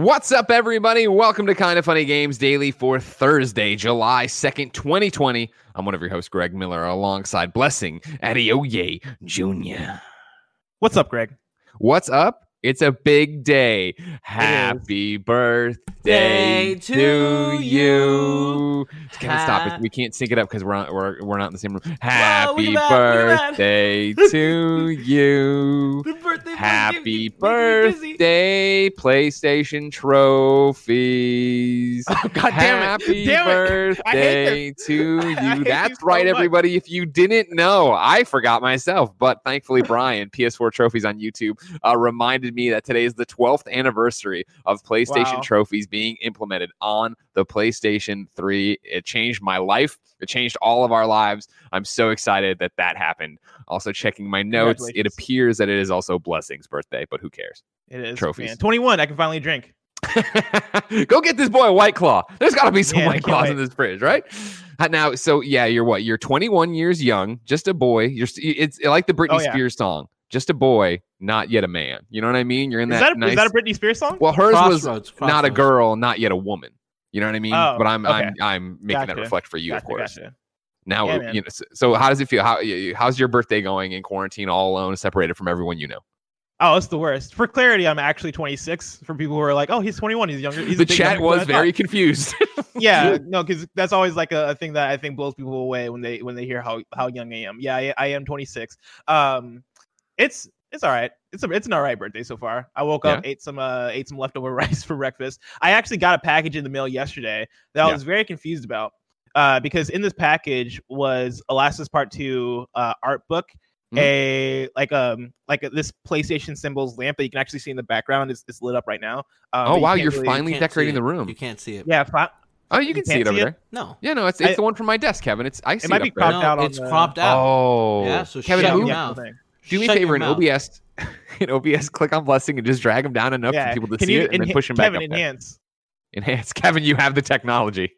What's up, everybody? Welcome to Kind of Funny Games Daily for Thursday, July 2nd, 2020. I'm one of your hosts, Greg Miller, alongside Blessing Adeoye Jr. What's up, Greg? What's up? It's a big day. Happy birthday Day to to you. you. Can't stop it. We can't sync it up because we're, not- we're we're not in the same room. Happy that. birthday to you. Birthday Happy birthday, PlayStation trophies. Oh, God damn it. Happy Damn it. I birthday to you. That's you right, much. everybody. If you didn't know, I forgot myself, but thankfully, Brian, PS4 Trophies on YouTube, uh, reminded me that today is the 12th anniversary of PlayStation Wow. Trophies being implemented on the PlayStation 3. It changed my life. It changed all of our lives. I'm so excited that that happened. Also, checking my notes, it appears that it is also Blessing's birthday, but who cares? It is Trophies. Man. 21. I can finally drink. Go get this boy a white claw. There's got to be some Yeah, white claws wait. in this fridge, right? Uh, Now, so yeah, you're what? You're 21 years young, just a boy. You're it's like the Britney Oh, yeah. Spears song, just a boy, not yet a man. You know what I mean? You're in Is that, that, nice. is that a Britney Spears song? well, hers was Crossroads, not a girl, not yet a woman. You know what I mean? Oh, but I'm I'm. I'm making that reflect for you, of course. gotcha. Now, Yeah, you know, so, so how does it feel? How how's your birthday going in quarantine, all alone, separated from everyone you know? Oh, it's the worst. For clarity, I'm actually 26. For people who are like, "Oh, he's 21. He's younger." He's the chat younger was very confused. yeah, no, because that's always like a, a thing that I think blows people away when they when they hear how how young I am. Yeah, I, I am 26. Um, it's it's all right. It's a, it's an all right birthday so far. I woke up, ate some uh ate some leftover rice for breakfast. I actually got a package in the mail yesterday that I Yeah. was very confused about. Uh, because in this package was Last of Us Part Two uh, art book, Mhm. a like um like a, this PlayStation symbols lamp that you can actually see in the background is, is lit up right now. Um, oh you wow, you're really- finally Can't decorating the room. You can't see it. yeah. fi- Oh, you You can see it over see it? there. No. Yeah, no, it's it's I- the one from my desk, Kevin. It's I see might it be up there. cropped no, out on it's the- cropped out. Oh, Yeah, so Kevin, shut who- your yeah, mouth. thing. Do me a favor in. OBS. in OBS, click on blessing and just drag them down enough Yeah. for people to Can see you it, and then push him back Kevin up there. enhance? Enhance, Kevin. You have the technology.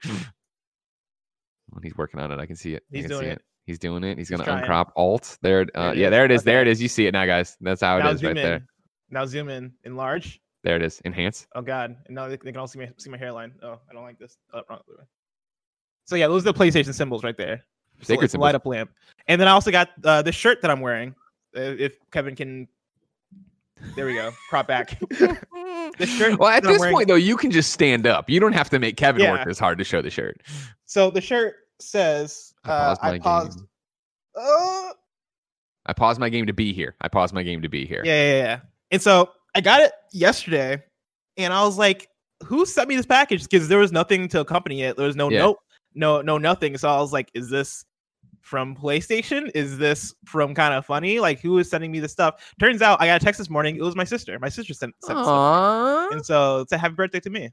he's working on it. I can see it. He's doing see it. He's doing it. He's gonna uncrop Alt. There. Uh, yeah, there it is. There it is. You see it now, guys. That's how it now is zoom right in. there. Now zoom in. Enlarge. There it is. Enhance. Oh god. And now they, they can all see my see my hairline. Oh, I don't like this. Oh, wrong. So yeah, those are the PlayStation symbols right there. Sacred light up lamp. And then I also got uh, the shirt that I'm wearing. Uh, if Kevin can, there we go. Crop back. the shirt. Well, at this wearing- point though, you can just stand up. You don't have to make Kevin work Yeah. as hard to show the shirt. So the shirt says, I uh, paused my "I paused." game. Uh, I paused my game to be here. I paused my game to be here. Yeah, yeah, yeah. And so I got it yesterday, and I was like, "Who sent me this package?" Because there was nothing to accompany it. There was no Yeah. note, no, no, nothing. So I was like, "Is this from PlayStation? Is this from kind of funny? Like, who is sending me this stuff?" Turns out, I got a text this morning. It was my sister. My sister sent, sent stuff. And so it's a happy birthday to me.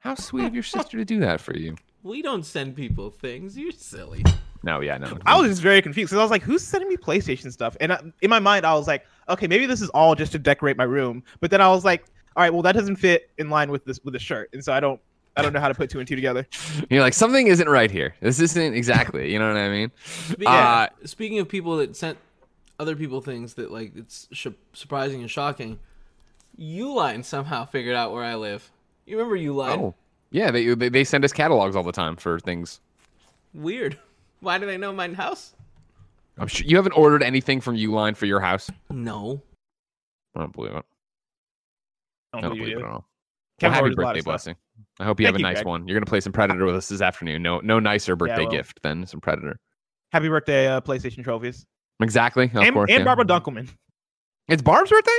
How sweet of your sister to do that for you. We don't send people things. You're silly. No, yeah, no. I was just very confused because I was like, "Who's sending me PlayStation stuff?" And I, in my mind, I was like, "Okay, maybe this is all just to decorate my room." But then I was like, "All right, well, that doesn't fit in line with this with the shirt," and so I don't, I don't know how to put two and two together. You're like something isn't right here. This isn't exactly. You know what I mean? Speaking, Uh, speaking of people that sent other people things that like it's sh- surprising and shocking, Uline somehow figured out where I live. You remember Uline? Oh, yeah. They, they they send us catalogs all the time for things. Weird. Why do they know my house? I'm sure you haven't ordered anything from Uline for your house. No. I don't believe it. I I don't don't believe believe it at all. Well, happy orders a lot birthday, of stuff. blessing. I hope you Thank have a you, nice Greg. one. You're gonna play some Predator with us this afternoon. No, no nicer birthday will. gift than some Predator. Happy birthday, uh, PlayStation trophies, Exactly. Of and, course. and yeah. Barbara Dunkelman. It's Barb's birthday.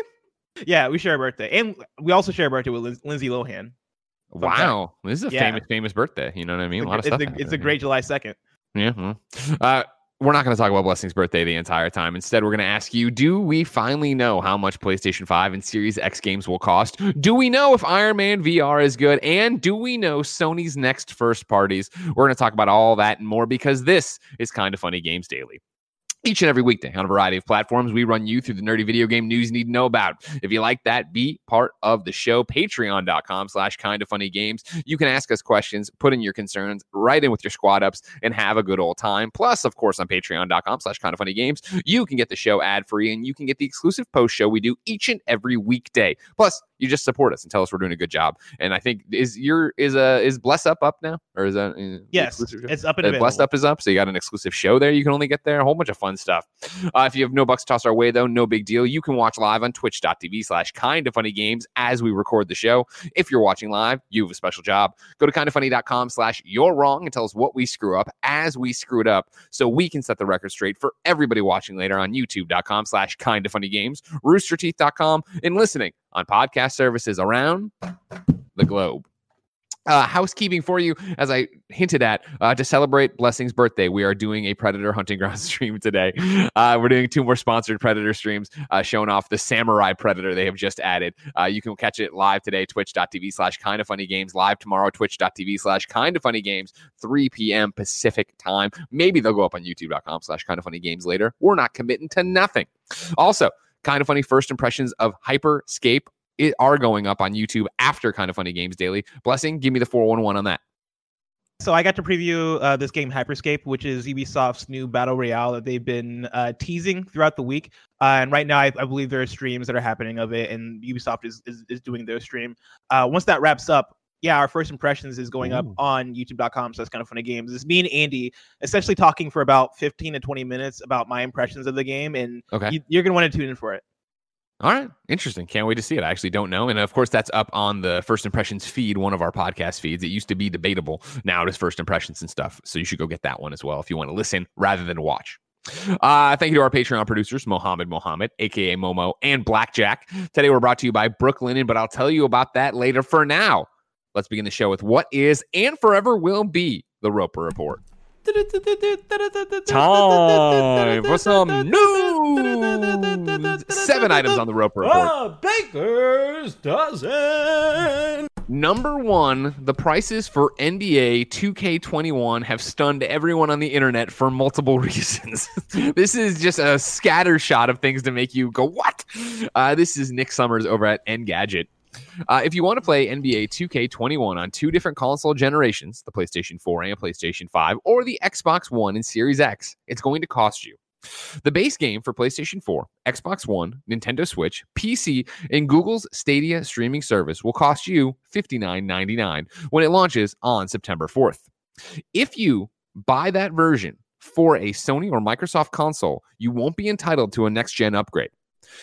Yeah, we share a birthday, and we also share a birthday with Lin- Lindsay Lohan. Wow, this is a Yeah. famous, famous birthday. You know what I mean? It's a a, lot of it's stuff. a, it's a great July second. Yeah. Well, uh, we're not going to talk about Blessing's birthday the entire time. Instead, we're going to ask you do we finally know how much PlayStation 5 and Series X games will cost? Do we know if Iron Man VR is good? And do we know Sony's next first parties? We're going to talk about all that and more because this is Kind of Funny Games Daily. Each and every weekday on a variety of platforms. We run you through the nerdy video game news you need to know about. If you like that, be part of the show. Patreon.com slash kind of funny games. You can ask us questions, put in your concerns, write in with your squad ups, and have a good old time. Plus, of course, on patreon.com slash kind of funny games, you can get the show ad free and you can get the exclusive post show we do each and every weekday. Plus, you just support us and tell us we're doing a good job. And I think is your is uh is Bless Up up now or is that uh, yes it's up and uh, Blessed Up is up, so you got an exclusive show there. You can only get there a whole bunch of fun stuff. Uh, if you have no bucks to toss our way though, no big deal. You can watch live on Twitch.tv slash Kind of Funny Games as we record the show. If you're watching live, you have a special job. Go to kindoffunny.com slash You're Wrong and tell us what we screw up as we screw it up, so we can set the record straight for everybody watching later on YouTube.com slash Kind of Funny Games, RoosterTeeth.com, and listening on podcast services around the globe. Uh, housekeeping for you, as I hinted at, uh, to celebrate Blessing's birthday, we are doing a Predator Hunting Ground stream today. Uh, we're doing two more sponsored Predator streams, uh, showing off the Samurai Predator they have just added. Uh, you can catch it live today, twitch.tv slash kind of funny games, live tomorrow, twitch.tv slash kind of funny games, 3 p.m. Pacific time. Maybe they'll go up on youtube.com slash kind of funny games later. We're not committing to nothing. Also, kind of funny first impressions of Hyperscape it are going up on YouTube after Kind of Funny Games Daily. Blessing, give me the 411 on that. So I got to preview uh, this game Hyperscape, which is Ubisoft's new battle royale that they've been uh, teasing throughout the week. Uh, and right now, I, I, believe there are streams that are happening of it, and Ubisoft is is, is doing their stream. Uh, once that wraps up, yeah, our first impressions is going Ooh. up on YouTube.com. So that's kind of funny games. It's me and Andy essentially talking for about 15 to 20 minutes about my impressions of the game, and okay. you, are gonna want to tune in for it. All right. Interesting. Can't wait to see it. I actually don't know. And of course, that's up on the First Impressions feed, one of our podcast feeds. It used to be debatable. Now it is First Impressions and stuff. So you should go get that one as well if you want to listen rather than watch. Uh, thank you to our Patreon producers, Mohammed Mohammed, aka Momo, and Blackjack. Today we're brought to you by Brooklinen, but I'll tell you about that later. For now, let's begin the show with what is and forever will be the Roper Report. Time for some news. Seven items on the Roper report. A baker's dozen. Number one, the prices for NBA 2K21 have stunned everyone on the internet for multiple reasons. this is just a scatter shot of things to make you go, What? Uh, this is Nick Summers over at Engadget. Uh, if you want to play NBA 2K21 on two different console generations, the PlayStation 4 and PlayStation 5, or the Xbox One and Series X, it's going to cost you. The base game for PlayStation 4, Xbox One, Nintendo Switch, PC, and Google's Stadia streaming service will cost you $59.99 when it launches on September 4th. If you buy that version for a Sony or Microsoft console, you won't be entitled to a next gen upgrade.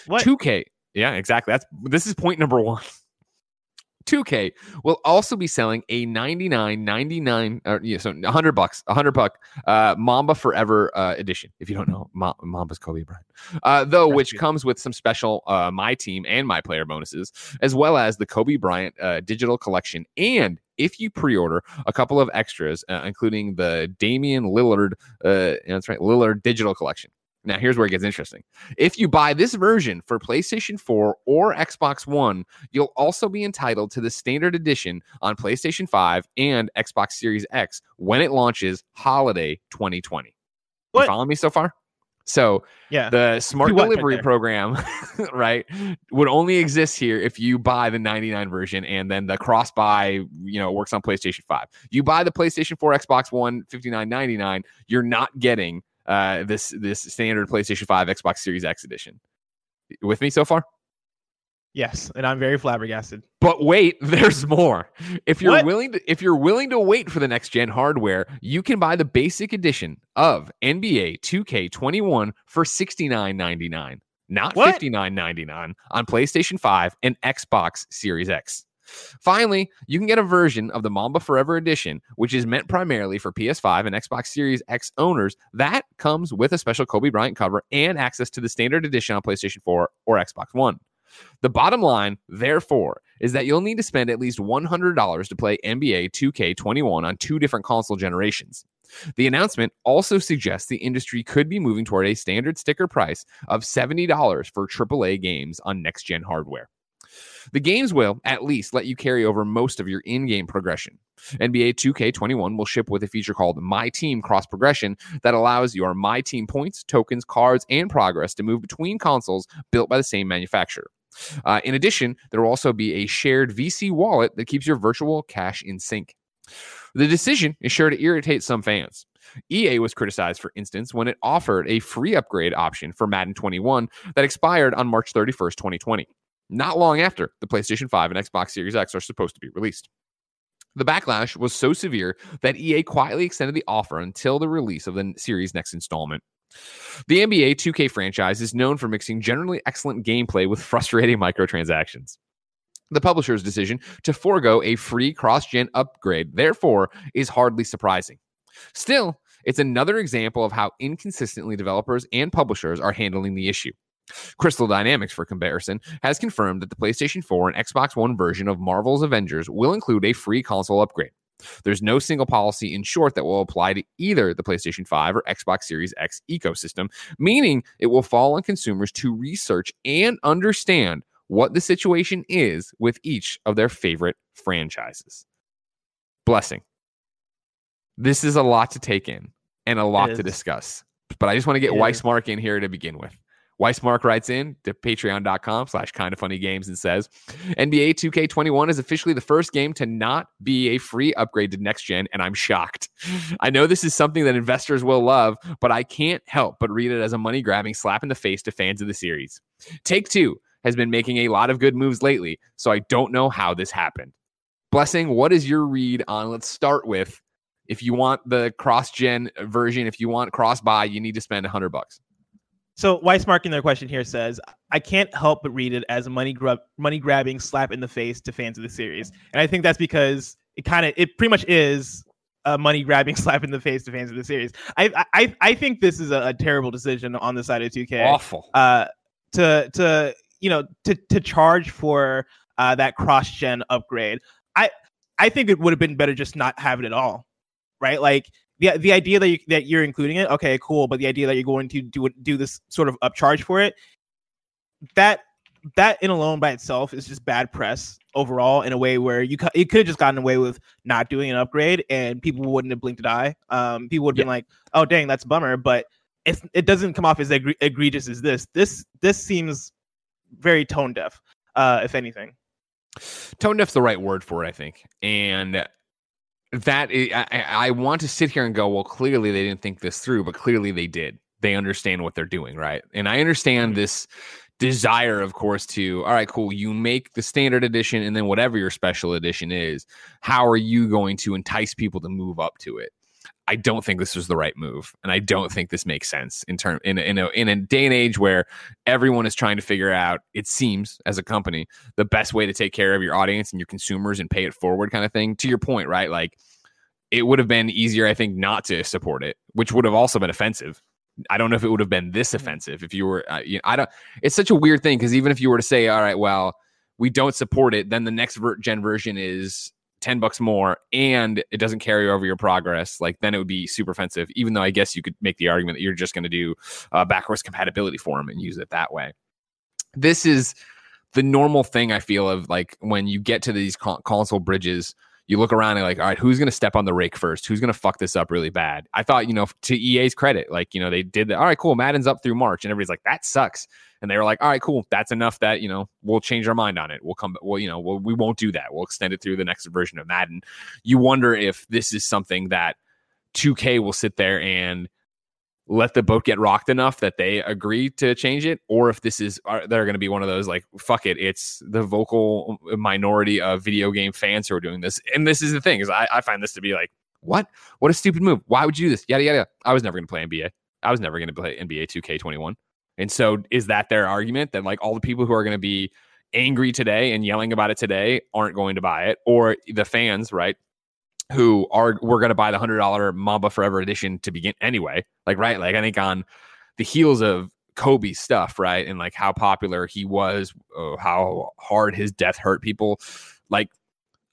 What? 2K, yeah, exactly. That's this is point number one. 2K will also be selling a 99 99 or yeah, so 100 bucks, 100 buck uh, Mamba Forever uh, edition. If you don't know, Ma- Mamba's Kobe Bryant. Uh, though which comes with some special uh, my team and my player bonuses as well as the Kobe Bryant uh, digital collection and if you pre-order a couple of extras, uh, including the Damian Lillard, uh, that's right, Lillard digital collection. Now, here's where it gets interesting. If you buy this version for PlayStation 4 or Xbox One, you'll also be entitled to the standard edition on PlayStation 5 and Xbox Series X when it launches holiday 2020. What? You follow me so far? So, yeah, the smart delivery program, right, would only exist here if you buy the 99 version and then the cross buy, you know, works on PlayStation 5. You buy the PlayStation 4, Xbox One, 59.99, you're not getting uh, this this standard PlayStation 5 Xbox Series X edition. With me so far? Yes, and I'm very flabbergasted. But wait, there's more. If you're what? willing to if you're willing to wait for the next gen hardware, you can buy the basic edition of NBA 2K21 for $69.99, not $59.99 on PlayStation 5 and Xbox Series X. Finally, you can get a version of the Mamba Forever Edition, which is meant primarily for PS5 and Xbox Series X owners. That comes with a special Kobe Bryant cover and access to the standard edition on PlayStation 4 or Xbox One. The bottom line, therefore, is that you'll need to spend at least $100 to play NBA 2K21 on two different console generations. The announcement also suggests the industry could be moving toward a standard sticker price of $70 for AAA games on next gen hardware. The games will, at least, let you carry over most of your in game progression. NBA 2K21 will ship with a feature called My Team Cross Progression that allows your My Team points, tokens, cards, and progress to move between consoles built by the same manufacturer. Uh, in addition, there will also be a shared VC wallet that keeps your virtual cash in sync. The decision is sure to irritate some fans. EA was criticized, for instance, when it offered a free upgrade option for Madden 21 that expired on March 31st, 2020, not long after the PlayStation 5 and Xbox Series X are supposed to be released. The backlash was so severe that EA quietly extended the offer until the release of the series' next installment. The NBA 2K franchise is known for mixing generally excellent gameplay with frustrating microtransactions. The publisher's decision to forego a free cross gen upgrade, therefore, is hardly surprising. Still, it's another example of how inconsistently developers and publishers are handling the issue. Crystal Dynamics, for comparison, has confirmed that the PlayStation 4 and Xbox One version of Marvel's Avengers will include a free console upgrade. There's no single policy in short that will apply to either the PlayStation 5 or Xbox Series X ecosystem, meaning it will fall on consumers to research and understand what the situation is with each of their favorite franchises. Blessing. This is a lot to take in and a lot to discuss. But I just want to get Weissmark in here to begin with. Weissmark writes in to patreon.com slash kind of funny games and says NBA 2K21 is officially the first game to not be a free upgrade to next gen, and I'm shocked. I know this is something that investors will love, but I can't help but read it as a money grabbing slap in the face to fans of the series. Take two has been making a lot of good moves lately, so I don't know how this happened. Blessing, what is your read on? Let's start with if you want the cross gen version, if you want cross buy, you need to spend 100 bucks. So Weissmark in their question here says, I can't help but read it as a money grab money grabbing slap in the face to fans of the series. And I think that's because it kind of it pretty much is a money grabbing slap in the face to fans of the series. I I I think this is a, a terrible decision on the side of 2K. Awful. Uh to to you know to to charge for uh that cross gen upgrade. I I think it would have been better just not have it at all. Right? Like the the idea that you that you're including it, okay, cool. But the idea that you're going to do do this sort of upcharge for it, that that in alone by itself is just bad press overall. In a way where you you could have just gotten away with not doing an upgrade, and people wouldn't have blinked an eye. Um, people would have yeah. been like, "Oh, dang, that's bummer." But it's it doesn't come off as egre- egregious as this. This this seems very tone deaf, uh, if anything. Tone deaf's the right word for it, I think, and that is, I, I want to sit here and go, well, clearly they didn't think this through, but clearly they did. They understand what they're doing, right? And I understand mm-hmm. this desire, of course, to all right, cool. You make the standard edition, and then whatever your special edition is, how are you going to entice people to move up to it? I don't think this was the right move, and I don't think this makes sense in term in a, in a in a day and age where everyone is trying to figure out. It seems as a company the best way to take care of your audience and your consumers and pay it forward, kind of thing. To your point, right? Like it would have been easier, I think, not to support it, which would have also been offensive. I don't know if it would have been this mm-hmm. offensive if you were. Uh, you know, I don't. It's such a weird thing because even if you were to say, "All right, well, we don't support it," then the next gen version is 10 bucks more and it doesn't carry over your progress, like then it would be super offensive, even though I guess you could make the argument that you're just going to do uh, backwards compatibility for them and use it that way. This is the normal thing I feel of like when you get to these console bridges you look around and like, all right, who's going to step on the rake first? Who's going to fuck this up really bad? I thought, you know, to EA's credit, like, you know, they did that. All right, cool. Madden's up through March. And everybody's like, that sucks. And they were like, all right, cool. That's enough that, you know, we'll change our mind on it. We'll come, well, you know, we'll, we won't do that. We'll extend it through the next version of Madden. You wonder if this is something that 2K will sit there and let the boat get rocked enough that they agree to change it, or if this is are, they're going to be one of those like fuck it, it's the vocal minority of video game fans who are doing this. And this is the thing is I, I find this to be like what what a stupid move. Why would you do this? Yada yada. I was never going to play NBA. I was never going to play NBA 2K21. And so is that their argument that like all the people who are going to be angry today and yelling about it today aren't going to buy it, or the fans, right? Who are we're going to buy the hundred dollar Mamba Forever edition to begin anyway. Like right, like I think on the heels of Kobe stuff, right, and like how popular he was, uh, how hard his death hurt people. Like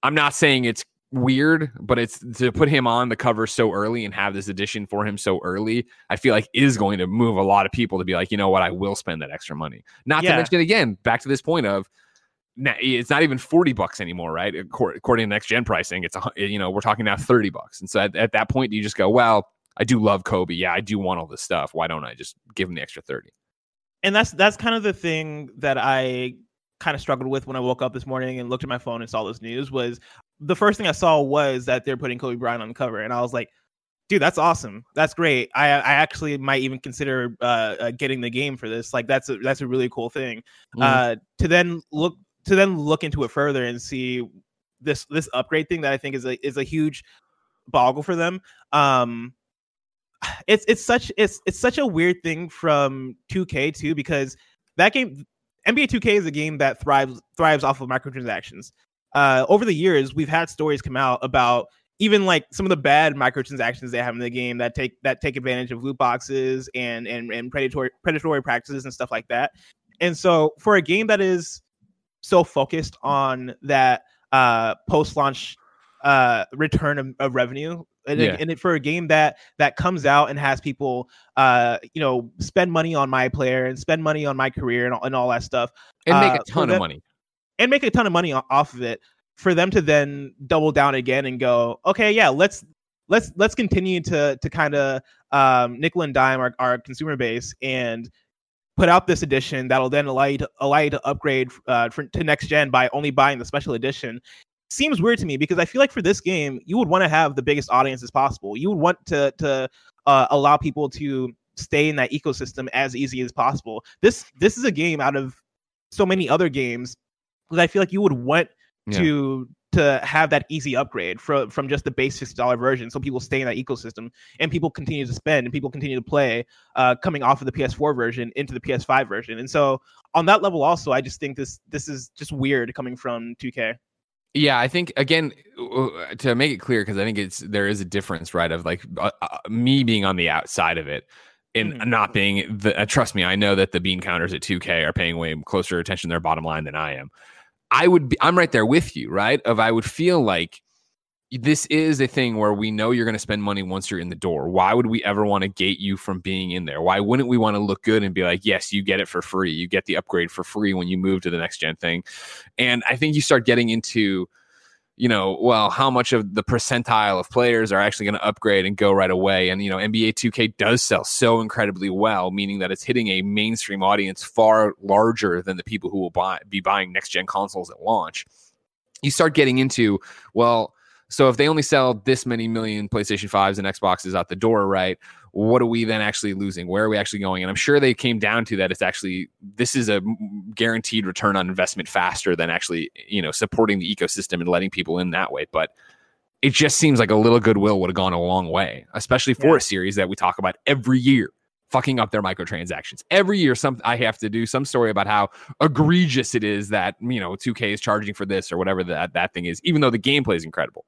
I'm not saying it's weird, but it's to put him on the cover so early and have this edition for him so early. I feel like is going to move a lot of people to be like, you know what, I will spend that extra money. Not yeah. to mention again, back to this point of it's not even 40 bucks anymore, right? According to next gen pricing, it's, you know, we're talking now 30 bucks. And so at, at that point, you just go, well, I do love Kobe. Yeah, I do want all this stuff. Why don't I just give him the extra 30? And that's that's kind of the thing that I kind of struggled with when I woke up this morning and looked at my phone and saw this news was the first thing I saw was that they're putting Kobe Bryant on the cover, and I was like, dude, that's awesome. That's great. I I actually might even consider uh, uh, getting the game for this. Like that's a that's a really cool thing. Mm. Uh, to then look to then look into it further and see this this upgrade thing that I think is a is a huge boggle for them. Um, it's it's such it's it's such a weird thing from 2K too because that game NBA 2K is a game that thrives thrives off of microtransactions. Uh, over the years, we've had stories come out about even like some of the bad microtransactions they have in the game that take that take advantage of loot boxes and and and predatory predatory practices and stuff like that. And so for a game that is so focused on that uh post launch uh return of, of revenue and, yeah. and it, for a game that that comes out and has people uh you know spend money on my player and spend money on my career and all, and all that stuff and make uh, a ton of money and make a ton of money off of it for them to then double down again and go okay yeah let's let's let's continue to to kind of um nickel and dime our, our consumer base and put out this edition that'll then allow you to allow you to upgrade uh, for, to next gen by only buying the special edition seems weird to me because I feel like for this game, you would want to have the biggest audience as possible. You would want to to uh, allow people to stay in that ecosystem as easy as possible. This this is a game out of so many other games that I feel like you would want yeah. to to have that easy upgrade from from just the base sixty dollar version, so people stay in that ecosystem and people continue to spend and people continue to play, uh, coming off of the PS4 version into the PS5 version. And so on that level, also, I just think this this is just weird coming from 2K. Yeah, I think again to make it clear because I think it's there is a difference, right? Of like uh, uh, me being on the outside of it and mm. not being the. Uh, trust me, I know that the bean counters at 2K are paying way closer attention to their bottom line than I am. I would be. I'm right there with you, right? Of I would feel like this is a thing where we know you're going to spend money once you're in the door. Why would we ever want to gate you from being in there? Why wouldn't we want to look good and be like, yes, you get it for free. You get the upgrade for free when you move to the next gen thing. And I think you start getting into, you know, well, how much of the percentile of players are actually going to upgrade and go right away? And, you know, NBA 2K does sell so incredibly well, meaning that it's hitting a mainstream audience far larger than the people who will buy, be buying next gen consoles at launch. You start getting into, well, so if they only sell this many million PlayStation 5s and Xboxes out the door, right? What are we then actually losing? Where are we actually going? And I'm sure they came down to that it's actually this is a guaranteed return on investment faster than actually, you know, supporting the ecosystem and letting people in that way. But it just seems like a little goodwill would have gone a long way, especially for yeah. a series that we talk about every year fucking up their microtransactions. Every year, some I have to do some story about how egregious it is that you know 2K is charging for this or whatever that that thing is, even though the gameplay is incredible.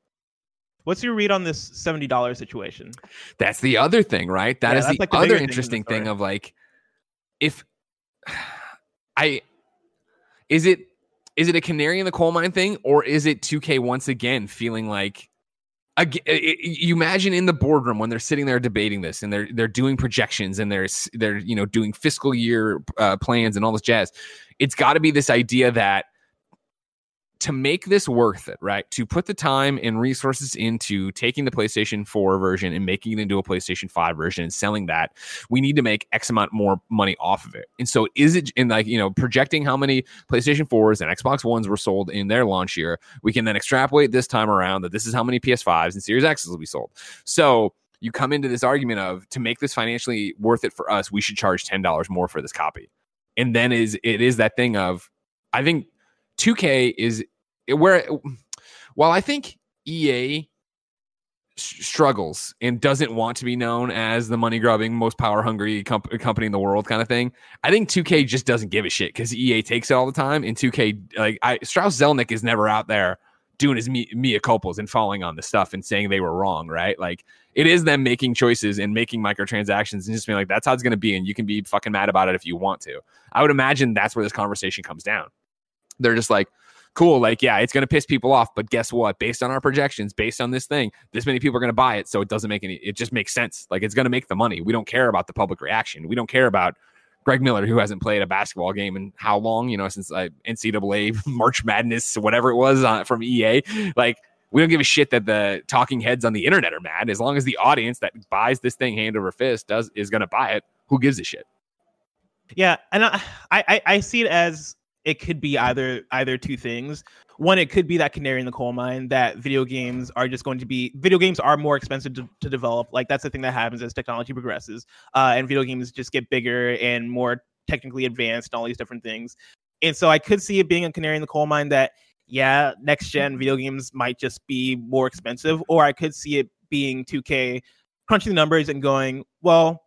What's your read on this seventy dollars situation? That's the other thing, right? That yeah, is the, like the other interesting thing, thing of like, if I is it is it a canary in the coal mine thing, or is it 2K once again feeling like you imagine in the boardroom when they're sitting there debating this and they're they're doing projections and they're they're you know doing fiscal year uh, plans and all this jazz. It's got to be this idea that to make this worth it, right? To put the time and resources into taking the PlayStation 4 version and making it into a PlayStation 5 version and selling that, we need to make X amount more money off of it. And so, is it in like, you know, projecting how many PlayStation 4s and Xbox Ones were sold in their launch year? We can then extrapolate this time around that this is how many PS5s and Series X's will be sold. So, you come into this argument of to make this financially worth it for us, we should charge $10 more for this copy. And then is it is that thing of, I think 2K is where while I think EA struggles and doesn't want to be known as the money grubbing, most power hungry comp- company in the world kind of thing. I think 2K just doesn't give a shit because EA takes it all the time. And 2K, like I, Strauss Zelnick is never out there doing his mea culpas and falling on the stuff and saying they were wrong, right? Like it is them making choices and making microtransactions and just being like, that's how it's going to be. And you can be fucking mad about it if you want to. I would imagine that's where this conversation comes down. They're just like, cool. Like, yeah, it's going to piss people off, but guess what? Based on our projections, based on this thing, this many people are going to buy it. So it doesn't make any, it just makes sense. Like, it's going to make the money. We don't care about the public reaction. We don't care about Greg Miller, who hasn't played a basketball game in how long, you know, since like NCAA March Madness, whatever it was uh, from EA. Like, we don't give a shit that the talking heads on the internet are mad. As long as the audience that buys this thing hand over fist does is going to buy it, who gives a shit? Yeah, and I, I I see it as it could be either either two things. One, it could be that canary in the coal mine that video games are just going to be video games are more expensive to, to develop. Like that's the thing that happens as technology progresses, uh, and video games just get bigger and more technically advanced and all these different things. And so I could see it being a canary in the coal mine that yeah, next gen video games might just be more expensive, or I could see it being 2K crunching the numbers and going, well,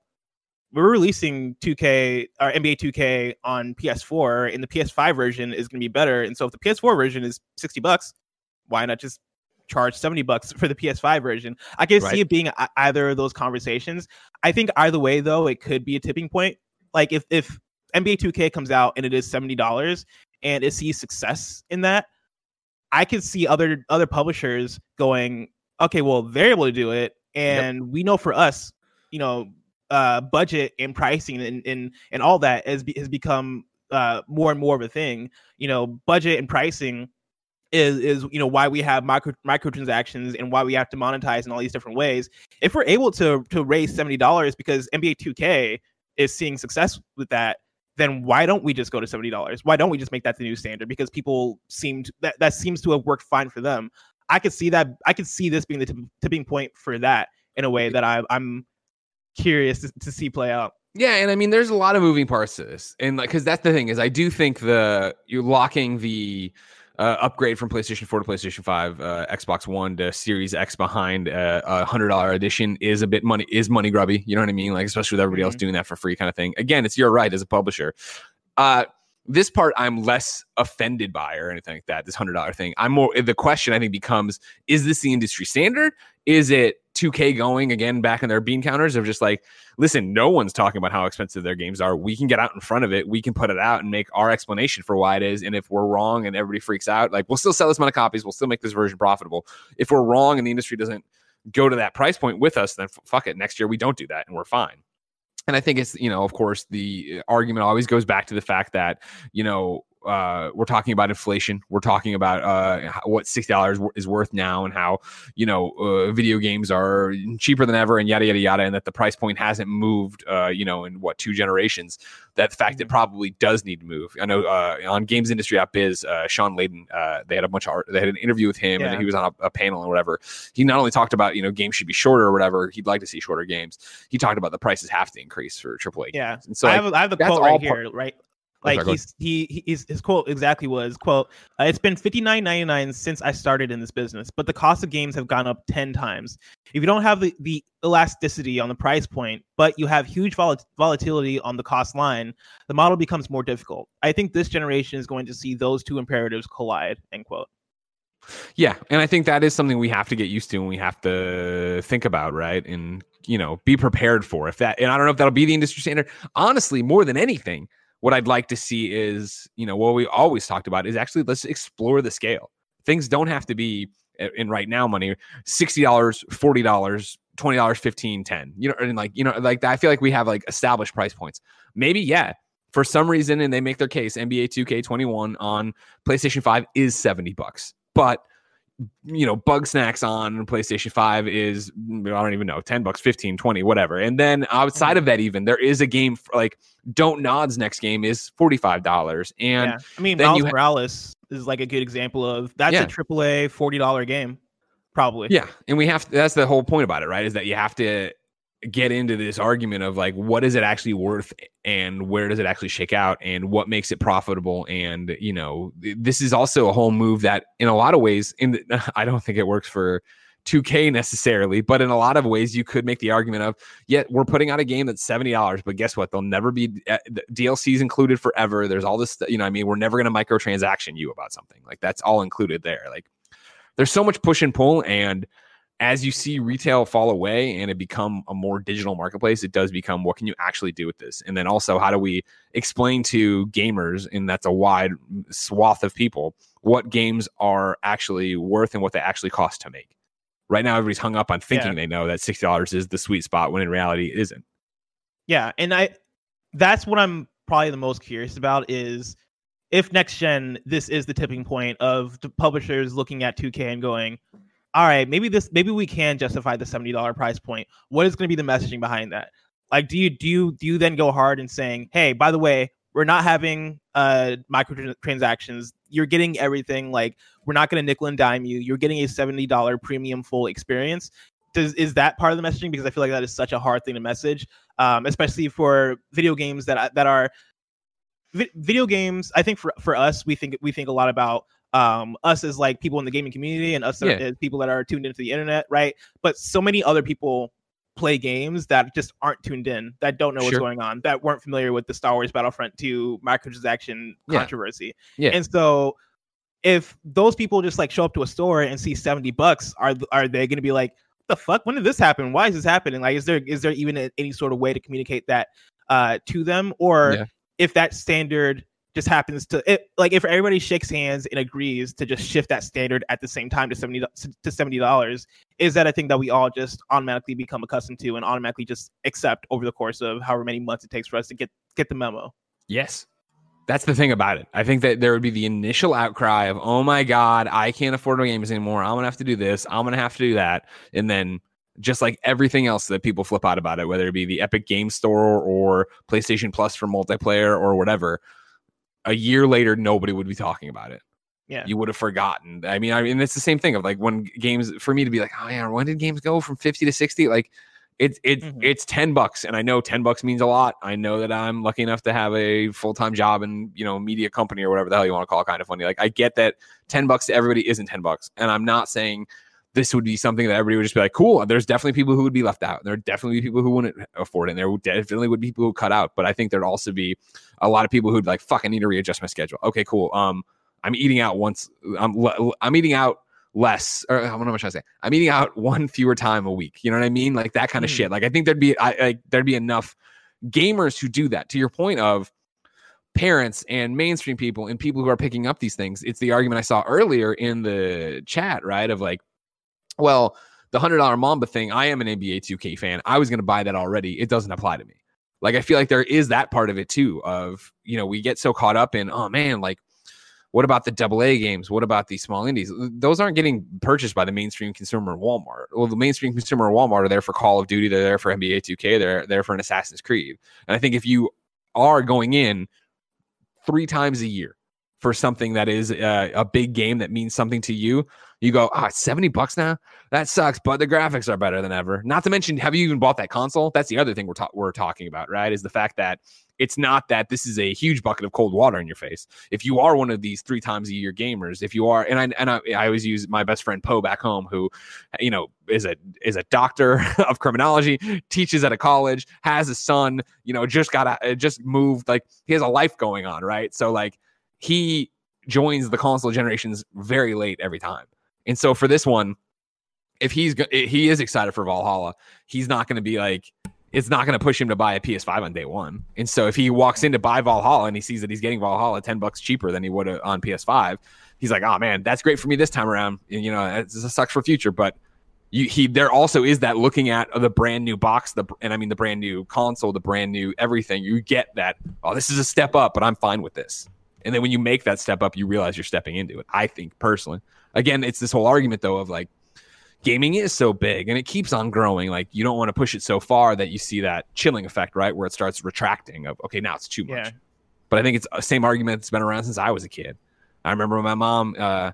we're releasing 2K or NBA 2K on PS4, and the PS5 version is going to be better. And so if the PS4 version is 60 bucks, why not just charge 70 bucks for the PS5 version? I can right. see it being either of those conversations. I think either way, though, it could be a tipping point. Like if if NBA 2K comes out and it is $70 and it sees success in that, I could see other other publishers going, okay, well, they're able to do it. And yep. we know for us, you know, uh, budget and pricing and, and and all that has be, has become uh, more and more of a thing. You know, budget and pricing is is you know why we have micro microtransactions and why we have to monetize in all these different ways. If we're able to to raise seventy dollars because NBA 2K is seeing success with that, then why don't we just go to seventy dollars? Why don't we just make that the new standard? Because people seemed that that seems to have worked fine for them. I could see that. I could see this being the tipping point for that in a way that I, I'm curious to, to see play out. Yeah, and I mean, there's a lot of moving parts to this, and like, because that's the thing is, I do think the you're locking the uh, upgrade from PlayStation 4 to PlayStation 5, uh, Xbox One to Series X behind uh, a hundred dollar edition is a bit money is money grubby. You know what I mean? Like, especially with everybody mm-hmm. else doing that for free, kind of thing. Again, it's your right as a publisher. Uh, this part I'm less offended by or anything like that. This hundred dollar thing. I'm more. The question I think becomes: Is this the industry standard? Is it 2K going again back in their bean counters of just like, listen, no one's talking about how expensive their games are. We can get out in front of it. We can put it out and make our explanation for why it is. And if we're wrong and everybody freaks out, like we'll still sell this amount of copies. We'll still make this version profitable. If we're wrong and the industry doesn't go to that price point with us, then f- fuck it. Next year we don't do that and we're fine. And I think it's, you know, of course, the argument always goes back to the fact that, you know, uh, we're talking about inflation. We're talking about uh, what sixty dollars is worth now, and how you know uh, video games are cheaper than ever, and yada yada yada, and that the price point hasn't moved, uh, you know, in what two generations. That fact it mm-hmm. probably does need to move. I know uh, on Games Industry App Biz, uh, Shawn Layden, they had a bunch of art, they had an interview with him, yeah. and he was on a, a panel and whatever. He not only talked about you know games should be shorter or whatever, he'd like to see shorter games. He talked about the prices have to increase for AAA. Yeah, and so I, like, have, I have the quote right here, right? Like he's he he's, his quote exactly was quote uh, It's been fifty nine ninety nine since I started in this business, but the cost of games have gone up ten times. If you don't have the, the elasticity on the price point, but you have huge vol- volatility on the cost line, the model becomes more difficult. I think this generation is going to see those two imperatives collide. End quote. Yeah, and I think that is something we have to get used to and we have to think about, right? And you know, be prepared for if that. And I don't know if that'll be the industry standard. Honestly, more than anything what I'd like to see is, you know, what we always talked about is actually let's explore the scale. Things don't have to be uh, in right now money $60 $40 $20 15 10 you know and like you know like i feel like we have like established price points maybe yeah for some reason and they make their case nba 2k21 on playstation 5 is 70 bucks but you know, Bugsnax on PlayStation 5 is, I don't even know, 10 bucks, 15, 20, whatever. And then outside of mm-hmm. that, even there is a game for, like Don't Nod's next game is $45. And yeah. I mean, Miles ha- Morales is like a good example of that's yeah. a AAA $40 game, probably. Yeah. And we have to, that's the whole point about it, right? Is that you have to get into this argument of like what is it actually worth and where does it actually shake out and what makes it profitable and you know this is also a whole move that in a lot of ways in the, I don't think it works for 2K necessarily, but in a lot of ways, you could make the argument of, yet yeah, we're putting out a game that's seventy dollars, but guess what? They'll never be uh, DLCs included forever. There's all this, you know, I mean, we're never going to microtransaction you about something like that's all included there. Like, there's so much push and pull, and as you see retail fall away and it become a more digital marketplace, it does become what can you actually do with this? And then also, how do we explain to gamers, and that's a wide swath of people, what games are actually worth and what they actually cost to make? Right now, everybody's hung up on thinking yeah. they know that $60 is the sweet spot when in reality it isn't. Yeah. And I, that's what I'm probably the most curious about is if next gen this is the tipping point of the publishers looking at 2K and going, all right, maybe this maybe we can justify the $70 price point. What is going to be the messaging behind that? Like do you do you do you then go hard in saying, "Hey, by the way, we're not having uh microtransactions. You're getting everything like we're not going to nickel and dime you. You're getting a $70 premium full experience." Does is that part of the messaging because I feel like that is such a hard thing to message, um, especially for video games that that are video games. I think for for us, we think we think a lot about um, us as like people in the gaming community and us Yeah. as people that are tuned into the internet, right? But so many other people play games that just aren't tuned in, that don't know what's Sure. going on, that weren't familiar with the Star Wars Battlefront 2 microtransaction Yeah. controversy. Yeah. And so if those people just like show up to a store and see 70 bucks, are are they gonna be like, the fuck? When did this happen? Why is this happening? Like, is there is there even a, any sort of way to communicate that uh to them? Or Yeah. if that standard just happens to it, like if everybody shakes hands and agrees to just shift that standard at the same time to 70 to 70 dollars is that a thing that we all just automatically become accustomed to and automatically just accept over the course of however many months it takes for us to get get the memo Yes. That's the thing about it. I think that there would be the initial outcry of, oh my God, I can't afford our games anymore. I'm to have to do this. I'm to have to do that. And then just like everything else that people flip out about it, whether it be the Epic Game Store or PlayStation Plus for multiplayer or whatever, a year later, nobody would be talking about it. yeah You would have forgotten. I mean, I mean, it's the same thing of like when games, for me to be like, oh yeah, when did games go from 50 to 60? Like, it's it's Mhm. it's ten bucks, and I know ten bucks means a lot. I know that I'm lucky enough to have a full time job in you know media company or whatever the hell you want to call it. Kind of funny. Like I get that ten bucks to everybody isn't ten bucks, and I'm not saying this would be something that everybody would just be like, cool. There's definitely people who would be left out. There are definitely people who wouldn't afford it. And there would definitely would be people who cut out. But I think there'd also be a lot of people who'd be like, fuck, I need to readjust my schedule. Okay, cool. Um, I'm eating out once. I'm I'm eating out less or how much I say I'm eating out one fewer time a week. You know what I mean? Like that kind of Mhm. shit. Like I think there'd be I like there'd be enough gamers who do that. To your point of parents and mainstream people and people who are picking up these things. It's the argument I saw earlier in the chat, right? Of like, well, the hundred dollar Mamba thing. I am an NBA 2K fan. I was going to buy that already. It doesn't apply to me. Like I feel like there is that part of it too. Of you know we get so caught up in oh man like what about the double A games? What about these small indies? Those aren't getting purchased by the mainstream consumer Walmart. Well, the mainstream consumer Walmart are there for Call of Duty. They're there for NBA 2K. They're there for an Assassin's Creed. And I think if you are going in three times a year for something that is uh, a big game that means something to you, you go, ah, it's 70 bucks now? That sucks, but the graphics are better than ever. Not to mention, have you even bought that console? That's the other thing we're, ta- we're talking about, right? Is the fact that it's not that this is a huge bucket of cold water in your face. If you are one of these three times a year gamers, if you are, and I and I, I always use my best friend Poe back home, who, you know, is a is a doctor of criminology, teaches at a college, has a son, you know, just got a, just moved, like he has a life going on, right? So like he joins the console generations very late every time, and so for this one, if he's he is excited for Valhalla, he's not going to be like it's not going to push him to buy a PS5 on day one. And so if he walks in to buy Valhalla and he sees that he's getting Valhalla 10 bucks cheaper than he would uh, on PS5, he's like, oh man, that's great for me this time around. And, you know, it sucks for future, but you, he, there also is that looking at the brand new box, the, and I mean, the brand new console, the brand new everything, you get that, oh, this is a step up, but I'm fine with this. And then when you make that step up, you realize you're stepping into it. I think personally, again, it's this whole argument though of like, gaming is so big and it keeps on growing. Like you don't want to push it so far that you see that chilling effect, right? Where it starts retracting of okay, now it's too much. Yeah. But I think it's the same argument that's been around since I was a kid. I remember when my mom, uh,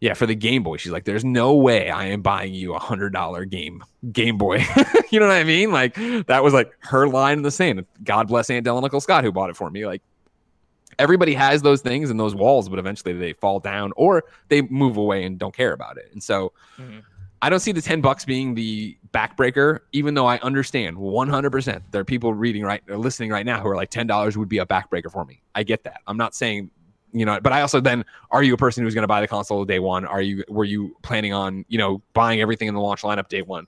yeah, for the Game Boy, she's like, "There's no way I am buying you a hundred dollar game Game Boy." you know what I mean? Like that was like her line in the sand. God bless Aunt Della Nicole Scott who bought it for me. Like everybody has those things and those walls, but eventually they fall down or they move away and don't care about it. And so Mhm. I don't see the 10 bucks being the backbreaker, even though I understand 100%. There are people reading right or listening right now who are like, $10 would be a backbreaker for me. I get that. I'm not saying, you know, but I also then, are you a person who's going to buy the console day one? Are you, were you planning on, you know, buying everything in the launch lineup day one?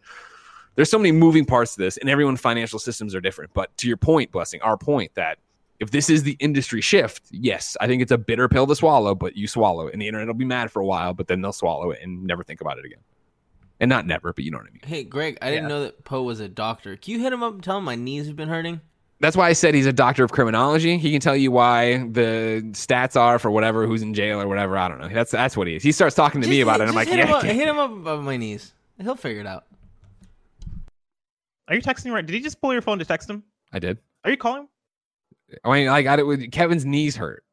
There's so many moving parts to this, and everyone's financial systems are different. But to your point, Blessing, our point that if this is the industry shift, yes, I think it's a bitter pill to swallow, but you swallow it. And the internet will be mad for a while, but then they'll swallow it and never think about it again and not never, but you know what I mean. Hey, Greg, I didn't know that Poe was a doctor. Can you hit him up and tell him my knees have been hurting? That's why I said he's a doctor of criminology. He can tell you why the stats are for whatever who's in jail or whatever. I don't know. That's that's what he is. He starts talking to Just me about hit- it. I'm like, hit yeah, him up, okay. hit him up above my knees. He'll figure it out. Are you texting right? Did he just pull your phone to text him? I did. Are you calling? I mean, I got it with Kevin's knees hurt.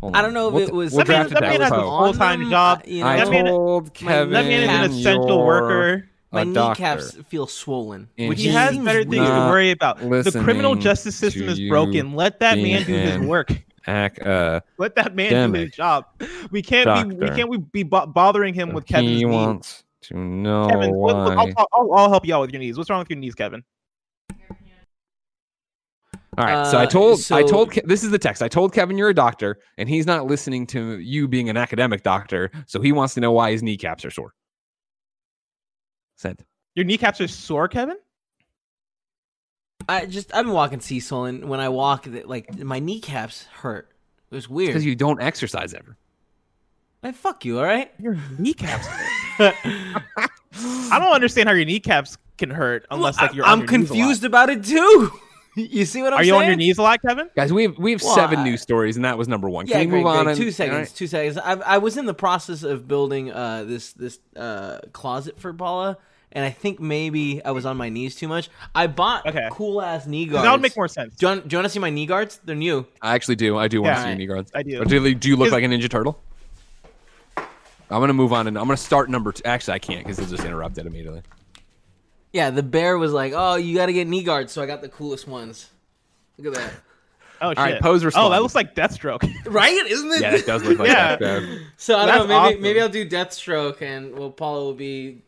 Hold I on. don't know if We'll it was. We'll That man- that man has a full- Poe. full-time job. You I know, That man- told my Kevin, That man is an essential worker. my kneecaps feel swollen. And which He has better things to worry about. The criminal justice system is broken. Let that man do his work. Ac- uh, Let that man do his job. We can't be we can't be bo- bothering him with Kevin's he knees. wants to know Kevin, why. what- I'll, I'll, I'll, I'll help you out with your knees. What's wrong with your knees, Kevin? All right, so I Uh, told I told this is the text. I told Kevin you're a doctor, and he's not listening to you being an academic doctor, so he wants to know why his kneecaps are sore. Sent. Your kneecaps are sore, Kevin. I just I've been walking Cecil, and when I walk, like my kneecaps hurt. It was weird. Because you don't exercise ever. Hey, fuck you, all right? Your kneecaps. I don't understand how your kneecaps can hurt unless like you're. I'm your a lot. confused about it too. you see what I'm saying? Are you saying? on your knees a lot, Kevin? Guys, we have we have Well, seven I- news stories, and that was number one. Can Yeah, we Greg, move on? Greg, and- two seconds. all right. Two seconds. I, I was in the process of building uh, this this uh, closet for Paula, and I think maybe I was on my knees too much. I bought Okay. cool ass knee guards. That would make more sense. Do you, want, do you want to see my knee guards? They're new. I actually do. I do want Yeah. to see your knee guards. I do. Do, you- do you look Is- like a Ninja Turtle? I'm gonna move on, and I'm gonna start number two. Actually, I can't because they'll just interrupt it immediately. Yeah, the bear was like, "Oh, you got to get knee guards," so I got the coolest ones. Look at that. Oh shit. right, Poe's oh, that looks like Deathstroke. Right? Isn't it? Yeah, it does look like Yeah. that. So I don't That's know. Maybe awesome. maybe I'll do Deathstroke, and well, Paula will be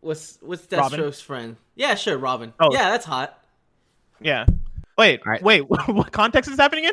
what's what's Robin? Deathstroke's friend? Yeah, sure, Robin. Oh. Yeah, that's hot. yeah. Wait, All right. wait. What context is happening in?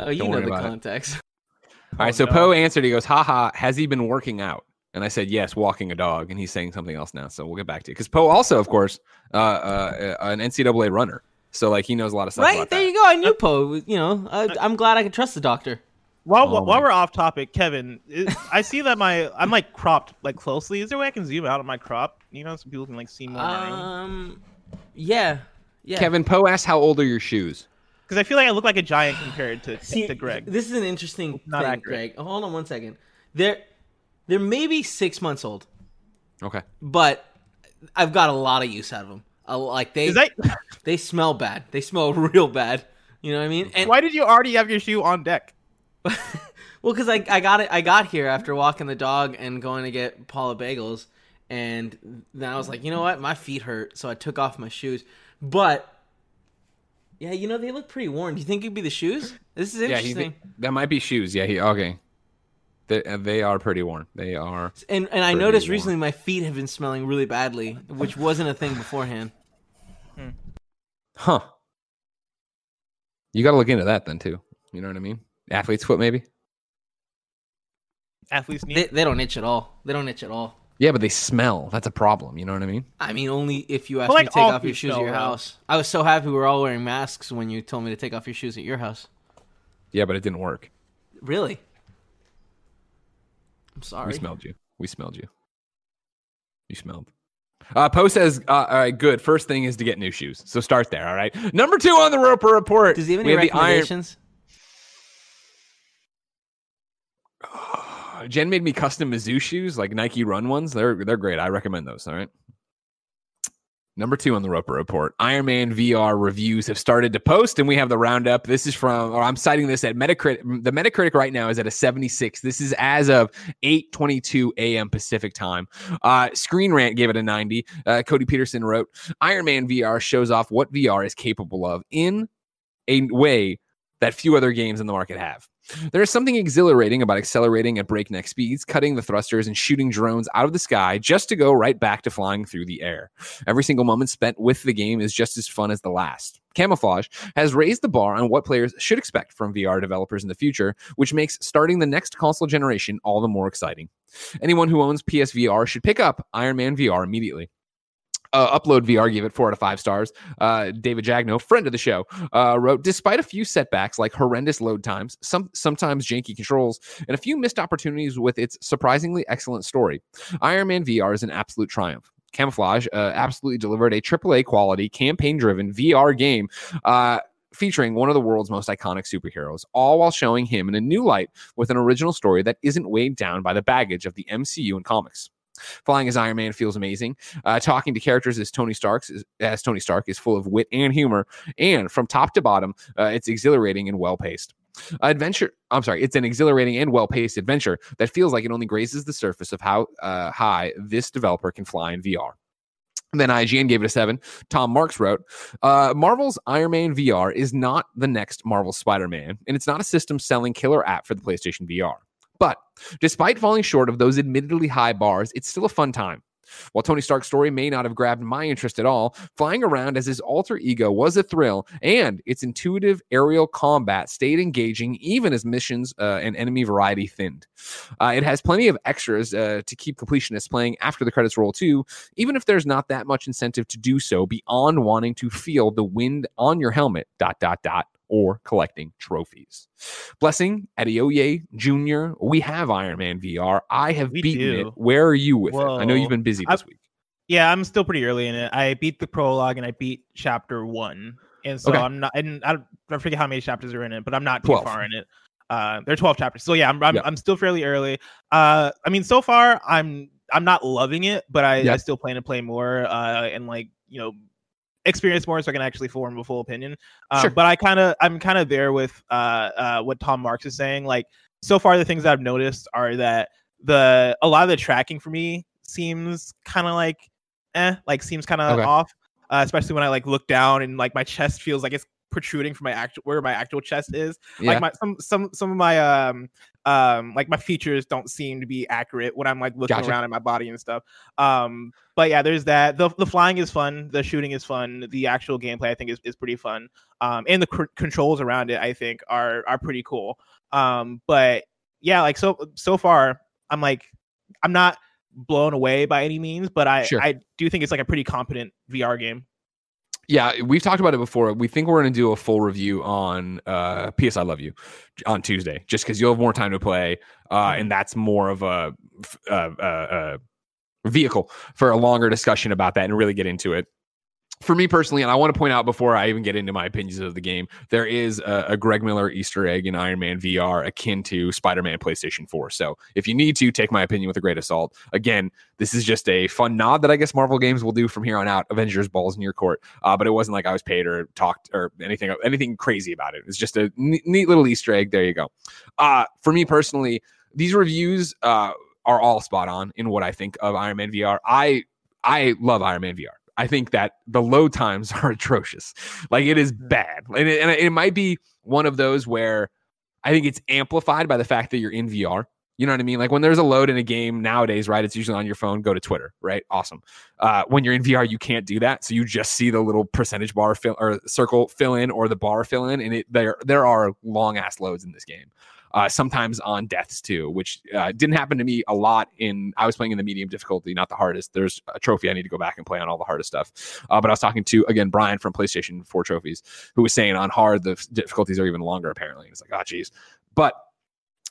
Oh, you Don't know the about it. context. All right, Oh, so no. Poe answered. He goes, "Haha, has he been working out?" And I said, "Yes, walking a dog." And he's saying something else now, so we'll get back to it. Because Poe also, of course, uh, uh, an NCAA runner, so like he knows a lot of stuff. Right about there, that. you go. I knew Poe. You know, I, I'm glad I could trust the doctor. While Oh while my- we're off topic, Kevin, is, I see that my I'm like cropped like closely. Is there a way I can zoom out on my crop? You know, so people can like see more. Um, yeah, yeah. Kevin Poe asked, "How old are your shoes?" Because I feel like I look like a giant compared to See, to Greg. This is an interesting Not thing, accurate. Greg. Hold on one second. They're they're maybe six months old, Okay, but I've got a lot of use out of them. I, like they that they smell bad. They smell real bad. You know what I mean? And why did you already have your shoe on deck? well, because I, I got it. I got here after walking the dog and going to get Paula bagels, and then I was like, you know what, my feet hurt, so I took off my shoes. But yeah, you know they look pretty worn. Do you think it'd be the shoes? This is yeah, he, interesting. that might be shoes. Yeah, he okay. They, uh, they are pretty worn. They are. and and I noticed worn. recently my feet have been smelling really badly, which wasn't a thing beforehand. Huh. You got to look into that then too. You know what I mean? Athlete's foot, maybe. Athlete's knee. They, they don't itch at all. They don't itch at all. Yeah, but they smell. That's a problem. You know what I mean? I mean, only if you ask But, me to take off your feet shoes at your though. house. I was so happy we were all wearing masks when you told me to take off your shoes at your house. Yeah, but it didn't work. Really? I'm sorry. We smelled you. We smelled you. You smelled. Uh, Poe says, uh, all right, good. First thing is to get new shoes. So start there, all right? Number two on the Roper Report. Does he have we any have the iron. recommendations? Jen made me custom Mizzou shoes, like Nike Run ones. They're they're great. I recommend those. All right. Number two on the Roper Report, Iron Man VR reviews have started to post, and we have the roundup. This is from, or I'm citing this at Metacritic. The Metacritic right now is at a 76. This is as of 8:22 a.m. Pacific time. Uh, Screen Rant gave it a 90. Uh, Cody Peterson wrote, "Iron Man VR shows off what VR is capable of in a way that few other games in the market have." There is something exhilarating about accelerating at breakneck speeds, cutting the thrusters, and shooting drones out of the sky just to go right back to flying through the air. Every single moment spent with the game is just as fun as the last. Camouflaj has raised the bar on what players should expect from VR developers in the future, which makes starting the next console generation all the more exciting. Anyone who owns PSVR should pick up Iron Man VR immediately. Uh, Upload VR gave it four out of five stars. Uh, David Jagneaux, friend of the show, uh, wrote, despite a few setbacks like horrendous load times, some sometimes janky controls, and a few missed opportunities with its surprisingly excellent story, Iron Man VR is an absolute triumph. Camouflaj uh, absolutely delivered a AAA quality, campaign driven VR game. Uh, featuring one of the world's most iconic superheroes, all while showing him in a new light with an original story that isn't weighed down by the baggage of the MCU and comics. Flying as Iron Man feels amazing. Uh, talking to characters as Tony Stark as Tony Stark is full of wit and humor, and from top to bottom, uh, it's exhilarating and well paced. Adventure, I'm sorry, it's an exhilarating and well paced adventure that feels like it only grazes the surface of how uh, high this developer can fly in VR. Then IGN gave it a seven. Tom Marks wrote, uh, Marvel's Iron Man VR is not the next Marvel Spider Man, and it's not a system selling killer app for the PlayStation VR. But despite falling short of those admittedly high bars, it's still a fun time. While Tony Stark's story may not have grabbed my interest at all, flying around as his alter ego was a thrill, and its intuitive aerial combat stayed engaging even as missions uh, and enemy variety thinned. Uh, it has plenty of extras uh, to keep completionists playing after the credits roll too, even if there's not that much incentive to do so beyond wanting to feel the wind on your helmet. Dot dot dot or collecting trophies. Blessing, Adeoye Jr., we have Iron Man VR. I have we beaten do. it. Where are you with Whoa. it? I know you've been busy this I, week. Yeah, I'm still pretty early in it. I beat the prologue and I beat chapter one. And so okay. I'm not, and I, I forget how many chapters are in it, but I'm not too 12. far in it. Uh, there are 12 chapters. So yeah, I'm, I'm, yep. I'm still fairly early. Uh, I mean, so far I'm, I'm not loving it, but I, yep. I still plan to play more, uh, and like, you know, experience more so I can actually form a full opinion. Um, sure. But I kind of I'm kind of there with uh, uh, what Tom Marks is saying. Like so far, the things that I've noticed are that the a lot of the tracking for me seems kind of like eh, like seems kind of okay. off. Uh, especially when I like look down and like my chest feels like it's protruding from my actual where my actual chest is. Yeah. Like my some some some of my um um like my features don't seem to be accurate when I'm like looking gotcha. around at my body and stuff. Um but yeah, there's that. The the flying is fun, the shooting is fun, the actual gameplay I think is, is pretty fun. Um and the cr- controls around it I think are are pretty cool. Um but yeah, like so so far I'm like I'm not blown away by any means, but I sure. I do think it's like a pretty competent VR game yeah, we've talked about it before. We think we're going to do a full review on uh, PS I Love You on Tuesday, just because you'll have more time to play, uh, mm-hmm. and that's more of a, a, a, a vehicle for a longer discussion about that and really get into it for me personally, and I want to point out before I even get into my opinions of the game, there is a, a, Greg Miller Easter egg in Iron Man VR akin to Spider Man PlayStation 4. So if you need to, take my opinion with a great assault. Again, this is just a fun nod that I guess Marvel games will do from here on out. Avengers balls in your court. Uh, but it wasn't like I was paid or talked or anything anything crazy about it. It's just a neat, neat little Easter egg. There you go. Uh, for me personally, these reviews uh, are all spot on in what I think of Iron Man VR. I I love Iron Man VR. I think that the load times are atrocious. Like it is bad. And it, and it might be one of those where I think it's amplified by the fact that you're in VR. You know what I mean? Like when there's a load in a game nowadays, right? It's usually on your phone. Go to Twitter, right? Awesome. Uh, when you're in VR, you can't do that, so you just see the little percentage bar fill or circle fill in or the bar fill in, and it there there are long ass loads in this game uh, sometimes on deaths too, which uh, didn't happen to me a lot. In I was playing in the medium difficulty, not the hardest. There's a trophy I need to go back and play on all the hardest stuff. Uh, but I was talking to again Brian from PlayStation 4 trophies, who was saying on hard the difficulties are even longer apparently. It's like oh geez, but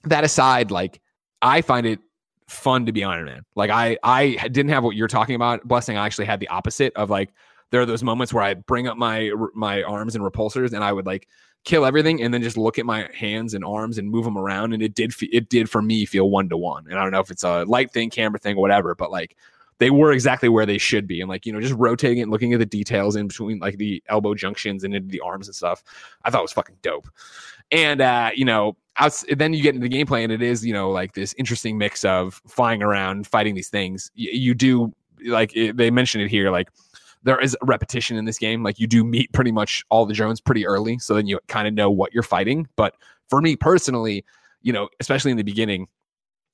that aside, like I find it fun to be Iron Man. Like I I didn't have what you're talking about, blessing. I actually had the opposite of like there are those moments where I bring up my my arms and repulsors and I would like kill everything and then just look at my hands and arms and move them around and it did it did for me feel one to one and i don't know if it's a light thing camera thing whatever but like they were exactly where they should be. And like you know just rotating and looking at the details in between like the elbow junctions and into the arms and stuff i thought was fucking dope. And uh you know outs- then you get into the gameplay and it is you know like this interesting mix of flying around fighting these things. Y- you do like it, they mentioned it here like there is repetition in this game. Like you do meet pretty much all the drones pretty early, so then you kind of know what you're fighting. But for me personally, you know, especially in the beginning,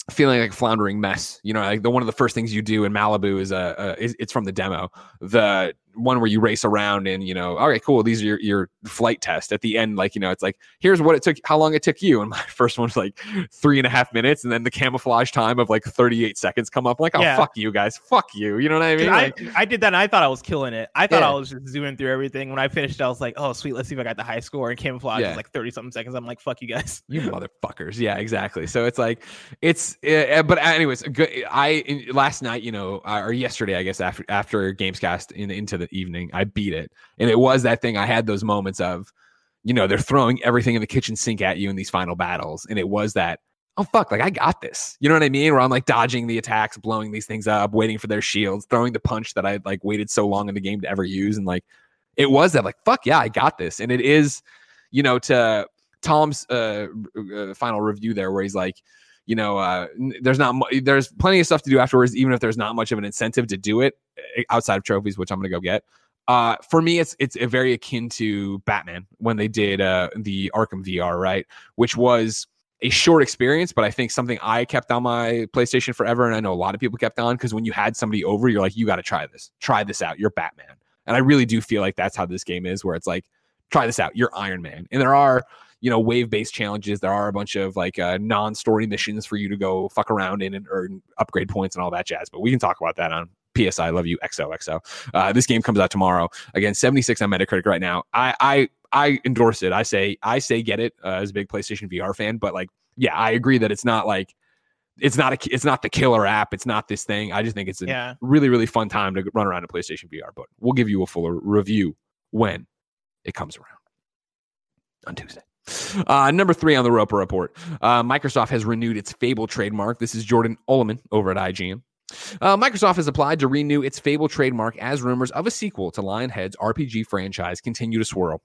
feeling like a floundering mess. You know, like the one of the first things you do in Malibu is uh, uh it's from the demo. The one where you race around and you know, all right, cool. These are your, your flight test at the end. Like you know, it's like here's what it took, how long it took you. And my first one was like three and a half minutes, and then the Camouflaj time of like 38 seconds come up. I'm like, oh Yeah. fuck you guys, fuck you. You know what I mean? I, Like, I did that and I thought I was killing it. I thought Yeah. I was just zooming through everything. When I finished, I was like, oh, sweet. Let's see if I got the high score. And Camouflaj Yeah. was like 30 something seconds. I'm like, fuck you guys. you motherfuckers. Yeah, exactly. So it's like it's uh, but anyways, good I in, last night, you know, or yesterday I guess after after Gamescast in into the evening, I beat it. And it was that thing I had those moments of you know, they're throwing everything in the kitchen sink at you in these final battles and it was that oh fuck, like I got this. You know what I mean? Where I'm like dodging the attacks, blowing these things up, waiting for their shields, throwing the punch that I like waited so long in the game to ever use and like it was that like fuck yeah, I got this. And it is you know to Tom's uh, uh, final review there, where he's like, you know, uh, there's not mu- there's plenty of stuff to do afterwards, even if there's not much of an incentive to do it uh, outside of trophies, which I'm gonna go get. Uh, for me, it's it's a very akin to Batman when they did uh, the Arkham VR, right, which was a short experience, but I think something I kept on my PlayStation forever, and I know a lot of people kept on because when you had somebody over, you're like, you got to try this, try this out. You're Batman, and I really do feel like that's how this game is, where it's like, try this out. You're Iron Man, and there are you know wave based challenges. There are a bunch of like uh, non-story missions for you to go fuck around in and earn upgrade points and all that jazz but we can talk about that on ps i love you xoxo uh, this game comes out tomorrow again 76 on metacritic right now i i i endorse it i say i say get it uh, as a big playstation vr fan but like yeah i agree that it's not like it's not a it's not the killer app it's not this thing i just think it's a Yeah. really really fun time to run around in playstation vr but we'll give you a fuller review when it comes around on tuesday uh, number three on the Roper report. Uh, Microsoft has renewed its Fable trademark. This is Jordan Oloman over at IGN. Uh, Microsoft has applied to renew its Fable trademark as rumors of a sequel to Lionhead's RPG franchise continue to swirl.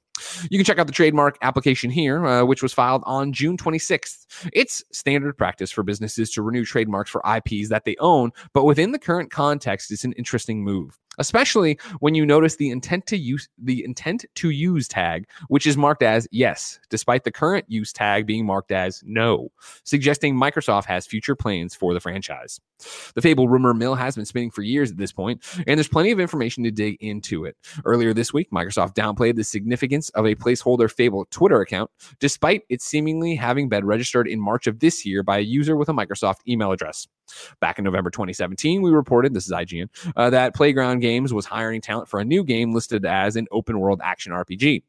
You can check out the trademark application here, uh, which was filed on June 26th. It's standard practice for businesses to renew trademarks for IPs that they own, but within the current context, it's an interesting move, especially when you notice the intent to use the intent to use tag, which is marked as yes, despite the current use tag being marked as no, suggesting Microsoft has future plans for the franchise. The Fable rumor mill has been spinning for years at this point, and there's plenty of information to dig into it. Earlier this week, Microsoft downplayed the significance of a placeholder Fable Twitter account, despite it seemingly having been registered in March of this year by a user with a Microsoft email address. Back in November 2017, we reported, this is IGN, uh, that Playground Games was hiring talent for a new game listed as an open world action RPG.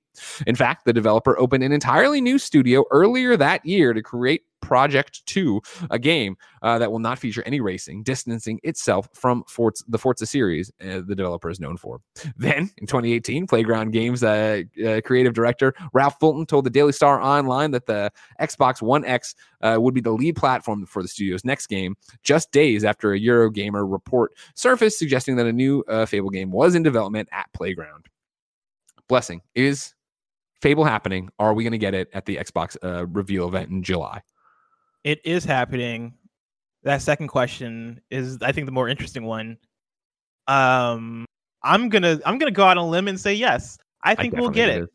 In fact, the developer opened an entirely new studio earlier that year to create Project 2, a game uh, that will not feature any racing, distancing itself from the Forza series uh, the developer is known for. Then, in 2018, Playground Games uh, uh, creative director Ralph Fulton told the Daily Star Online that the Xbox One X uh, would be the lead platform for the studio's next game, just days after a Eurogamer report surfaced suggesting that a new uh, Fable game was in development at Playground. Blessing is Fable happening? Are we going to get it at the Xbox uh, reveal event in July? It is happening. That second question is, I think, the more interesting one. Um, I'm gonna I'm gonna go out on a limb and say yes. I think we'll get it.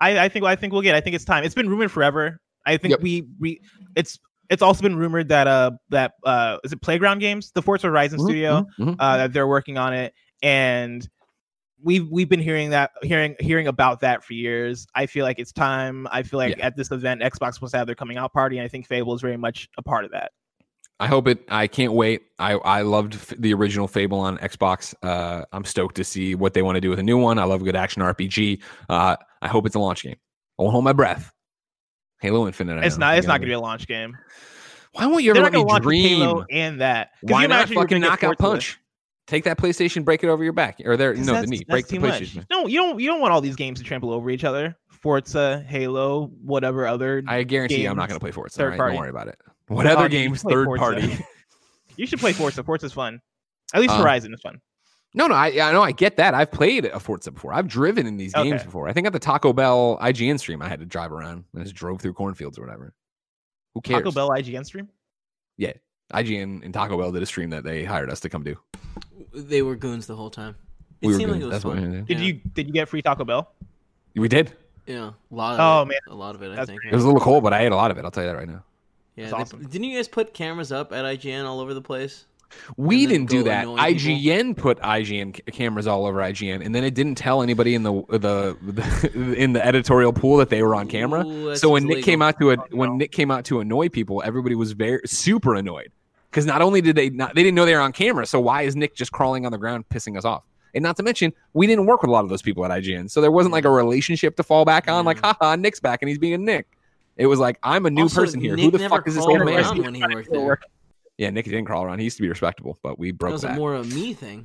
I, I think I think we'll get. It. I think it's time. It's been rumored forever. I think Yep. we we it's it's also been rumored that uh that uh is it Playground Games, the Forza Horizon Mhm, studio, mhm, mhm. uh that they're working on it, and we've we've been hearing that hearing hearing about that for years. I feel like it's time. I feel like Yeah. at this event, Xbox wants to have their coming out party, and I think Fable is very much a part of that. I hope it. I can't wait. I I loved f- the original Fable on Xbox. Uh, I'm stoked to see what they want to do with a new one. I love a good action RPG. Uh, I hope it's a launch game. I won't hold my breath. Halo Infinite. I It's know. not. It's not going to be a launch game. Why won't you ever let me dream? And that. Why you not fucking gonna get knock out punch? Take that PlayStation, break it over your back, or there. No, the knee. Break the too much. PlayStation. No, you don't. You don't want all these games to trample over each other. Forza, Halo, whatever other. I guarantee you, I'm not going to play Forza. third right? party. Don't worry about it. What other Oh, games? Third Forza. party. you should play Forza. Forza's fun. At least Uh, Horizon is fun. No, no, I, I know, I get that. I've played a Forza before. I've driven in these games before. I think at the Taco Bell IGN stream, I had to drive around. I just drove through cornfields or whatever. Who cares? Taco Bell IGN stream. Yeah, IGN and Taco Bell did a stream that they hired us to come do. They were goons the whole time. It We seemed like it was That's what fun. we did. Did Yeah. you did you get free Taco Bell? We did. Yeah, a lot of Oh, it. man. a lot of it. I That's think. It was a little cold, but I ate a lot of it. I'll tell you that right now. Yeah, they- awesome. didn't you guys put cameras up at IGN all over the place? We didn't do that. annoy people? IGN put IGN cameras all over IGN, and then it didn't tell anybody in the the, the in the editorial pool that they were on camera. Ooh, so when seems Nick illegal. came out to a, Oh, when. Nick came out to annoy people, everybody was very super annoyed because not only did they not they didn't know they were on camera, so why is Nick just crawling on the ground pissing us off? And not to mention, we didn't work with a lot of those people at IGN, so there wasn't like a relationship to fall back on. Like, haha, Nick's back and he's being a Nick. It was like I'm a new Also, person here. Nick Who the fuck is this old man? when he worked there. Yeah, Nick didn't crawl around. He used to be respectable, but we That broke was that. a more of a me thing.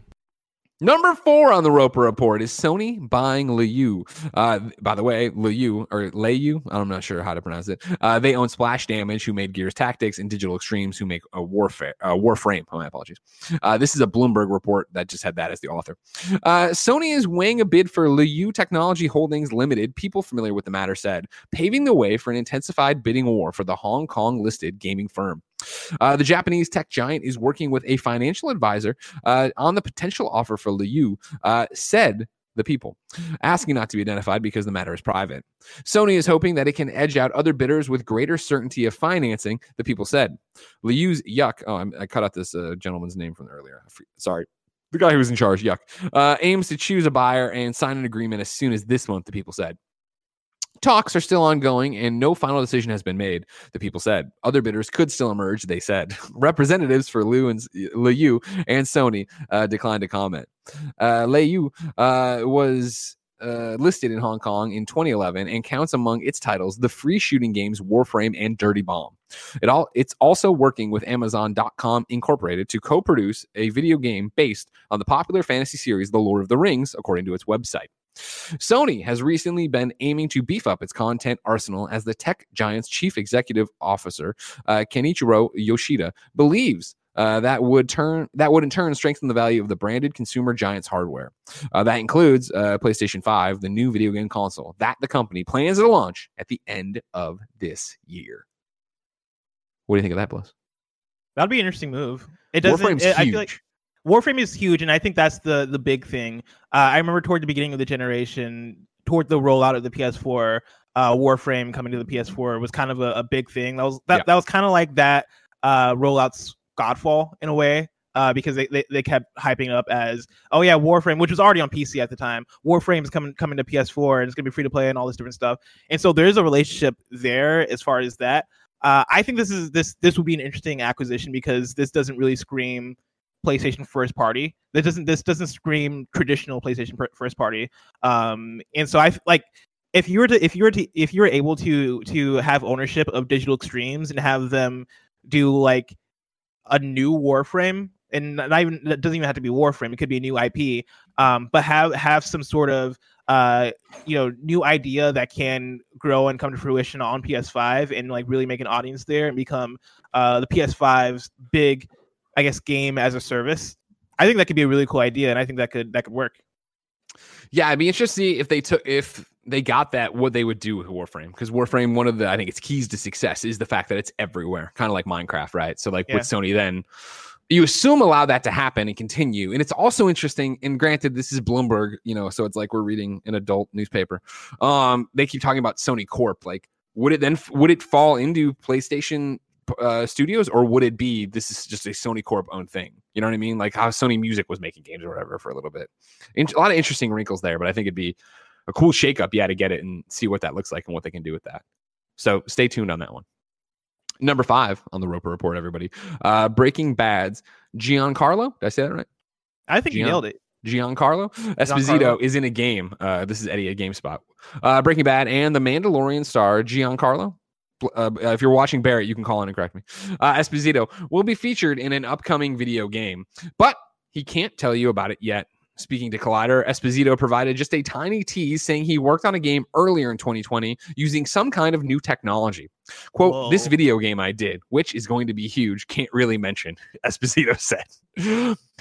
Number four on the Roper report is Sony buying Leyou. Uh, by the way, Leyou or Leyou, I'm not sure how to pronounce it. Uh, they own Splash Damage, who made Gears Tactics, and Digital Extremes, who make a Warfare, uh, Warframe. Oh, my apologies. Uh, this is a Bloomberg report that just had that as the author. Uh, Sony is weighing a bid for Leyou Technology Holdings Limited. People familiar with the matter said, paving the way for an intensified bidding war for the Hong Kong listed gaming firm. Uh, the Japanese tech giant is working with a financial advisor uh, on the potential offer for Leyou, uh, said the people, asking not to be identified because the matter is private. Sony is hoping that it can edge out other bidders with greater certainty of financing, the people said. Leyou's Yuck, oh, I'm, I cut out this uh, gentleman's name from earlier. Sorry. The guy who was in charge, Yuck, uh, aims to choose a buyer and sign an agreement as soon as this month, the people said. Talks are still ongoing and no final decision has been made, the people said. Other bidders could still emerge, they said. Representatives for Leyou and Leyou and Sony uh, declined to comment. Uh, Leyou uh, was uh, listed in Hong Kong in 2011 and counts among its titles the free shooting games Warframe and Dirty Bomb. It all it's also working with Amazon.com Incorporated to co-produce a video game based on the popular fantasy series The Lord of the Rings, according to its website. Sony has recently been aiming to beef up its content arsenal as the tech giant's chief executive officer, uh, Kenichiro Yoshida, believes uh, that would turn that would in turn strengthen the value of the branded consumer giant's hardware. Uh, that includes uh, PlayStation 5, the new video game console that the company plans to launch at the end of this year. What do you think of that, Bliss? That'd be an interesting move. It doesn't. Warframe's it- I feel like Warframe is huge, and I think that's the the big thing. Uh, I remember toward the beginning of the generation, toward the rollout of the PS4, uh, Warframe coming to the PS4 was kind of a, a big thing. That was that Yeah. that was kind of like that uh, rollout's Godfall in a way. Uh, because they, they, they kept hyping it up as oh yeah Warframe which was already on PC at the time Warframe's coming coming to PS4 and it's gonna be free to play and all this different stuff and so there's a relationship there as far as that uh, I think this is this this would be an interesting acquisition because this doesn't really scream PlayStation first party. This doesn't this doesn't scream traditional PlayStation first party. Um, and so I like if you were to if you were to if you were able to to have ownership of Digital Extremes and have them do like a new Warframe and not even that doesn't even have to be Warframe. It could be a new IP. Um, but have have some sort of uh you know new idea that can grow and come to fruition on PS5 and like really make an audience there and become uh the PS5's big I guess game as a service. I think that could be a really cool idea and I think that could that could work. Yeah, I'd be interested to see if they took if they got that what they would do with Warframe because Warframe one of the I think its keys to success is the fact that it's everywhere, kind of like Minecraft, right? So like Yeah. with Sony, then you assume allow that to happen and continue, and it's also interesting. And granted, this is Bloomberg, you know, so it's like we're reading an adult newspaper. Um, they keep talking about Sony Corp. Like, would it then would it fall into PlayStation uh, Studios or would it be this is just a Sony Corp owned thing? You know what I mean? Like how Sony Music was making games or whatever for a little bit. In- a lot of interesting wrinkles there, but I think it'd be a cool shakeup, yeah, to get it and see what that looks like and what they can do with that. So stay tuned on that one. Number five on the Roper Report, everybody. Uh, Breaking Bad's Giancarlo. Did I say that right? I think you nailed it. Giancarlo Esposito is in a game. Uh, this is Eddie at GameSpot. Uh, Breaking Bad and the Mandalorian star Giancarlo. Uh, if you're watching Barrett, you can call in and correct me. Uh, Esposito will be featured in an upcoming video game, but he can't tell you about it yet. Speaking to Collider, Esposito provided just a tiny tease saying he worked on a game earlier in 2020 using some kind of new technology. Quote, this video game I did, which is going to be huge, can't really mention, Esposito said.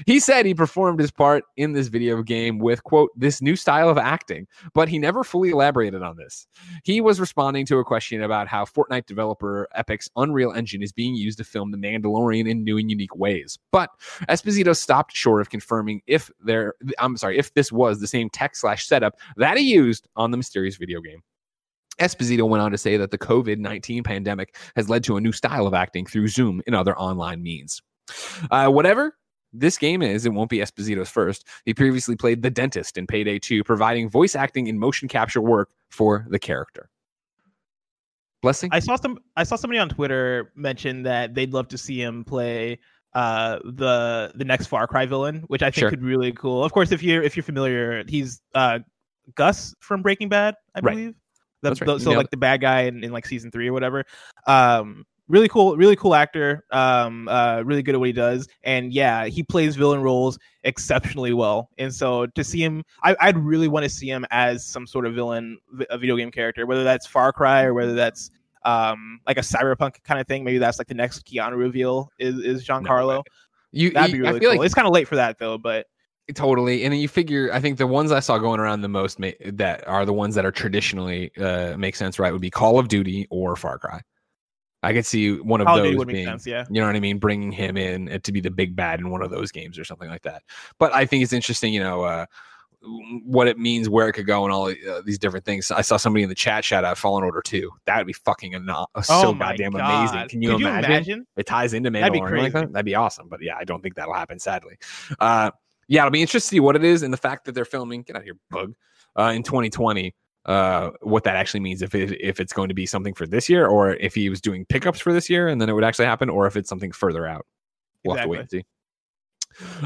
he said he performed his part in this video game with, quote, this new style of acting, but he never fully elaborated on this. He was responding to a question about how Fortnite developer Epic's Unreal Engine is being used to film The Mandalorian in new and unique ways. But Esposito stopped short of confirming if there, I'm sorry, if this was the same tech slash setup that he used on the mysterious video game. Esposito went on to say that the COVID 19 pandemic has led to a new style of acting through Zoom and other online means. Uh, whatever this game is, it won't be Esposito's first. He previously played the dentist in Payday 2, providing voice acting and motion capture work for the character. Blessing. I saw some. I saw somebody on Twitter mention that they'd love to see him play uh the the next Far Cry villain, which I think Sure. could be really cool. Of course, if you're if you're familiar, he's uh Gus from Breaking Bad, I Right. believe. The, right. the- so like the bad guy in, in like season three or whatever. Um, really cool, really cool actor. Um, uh, really good at what he does, and yeah, he plays villain roles exceptionally well. And so to see him, I, I'd really want to see him as some sort of villain, a video game character, whether that's Far Cry or whether that's um like a cyberpunk kind of thing. Maybe that's like the next Keanu reveal is is Giancarlo. you, That'd you- be I really feel cool. like it's kind of late for that though, but Totally, and then you figure. I think the ones I saw going around the most ma- that are the ones that are traditionally uh, make sense, right? Would be Call of Duty or Far Cry. I could see one of Call those Duty would make being, sense. Yeah. you know what I mean, bringing him in uh, to be the big bad in one of those games or something like that. But I think it's interesting, you know, uh, what it means, where it could go, and all uh, these different things. I saw somebody in the chat shout out Fallen Order Two. That would be fucking ano- uh, so oh goddamn God. amazing. Can you imagine? You imagine? it ties into That'd be Mandalorian like that, that'd be awesome. But yeah, I don't think that'll happen, sadly. Uh, yeah, it'll be interesting to see what it is and the fact that they're filming. Get out of here, bug. Uh, in 2020, uh, what that actually means if it if it's going to be something for this year, or if he was doing pickups for this year and then it would actually happen, or if it's something further out. We'll have to wait and see.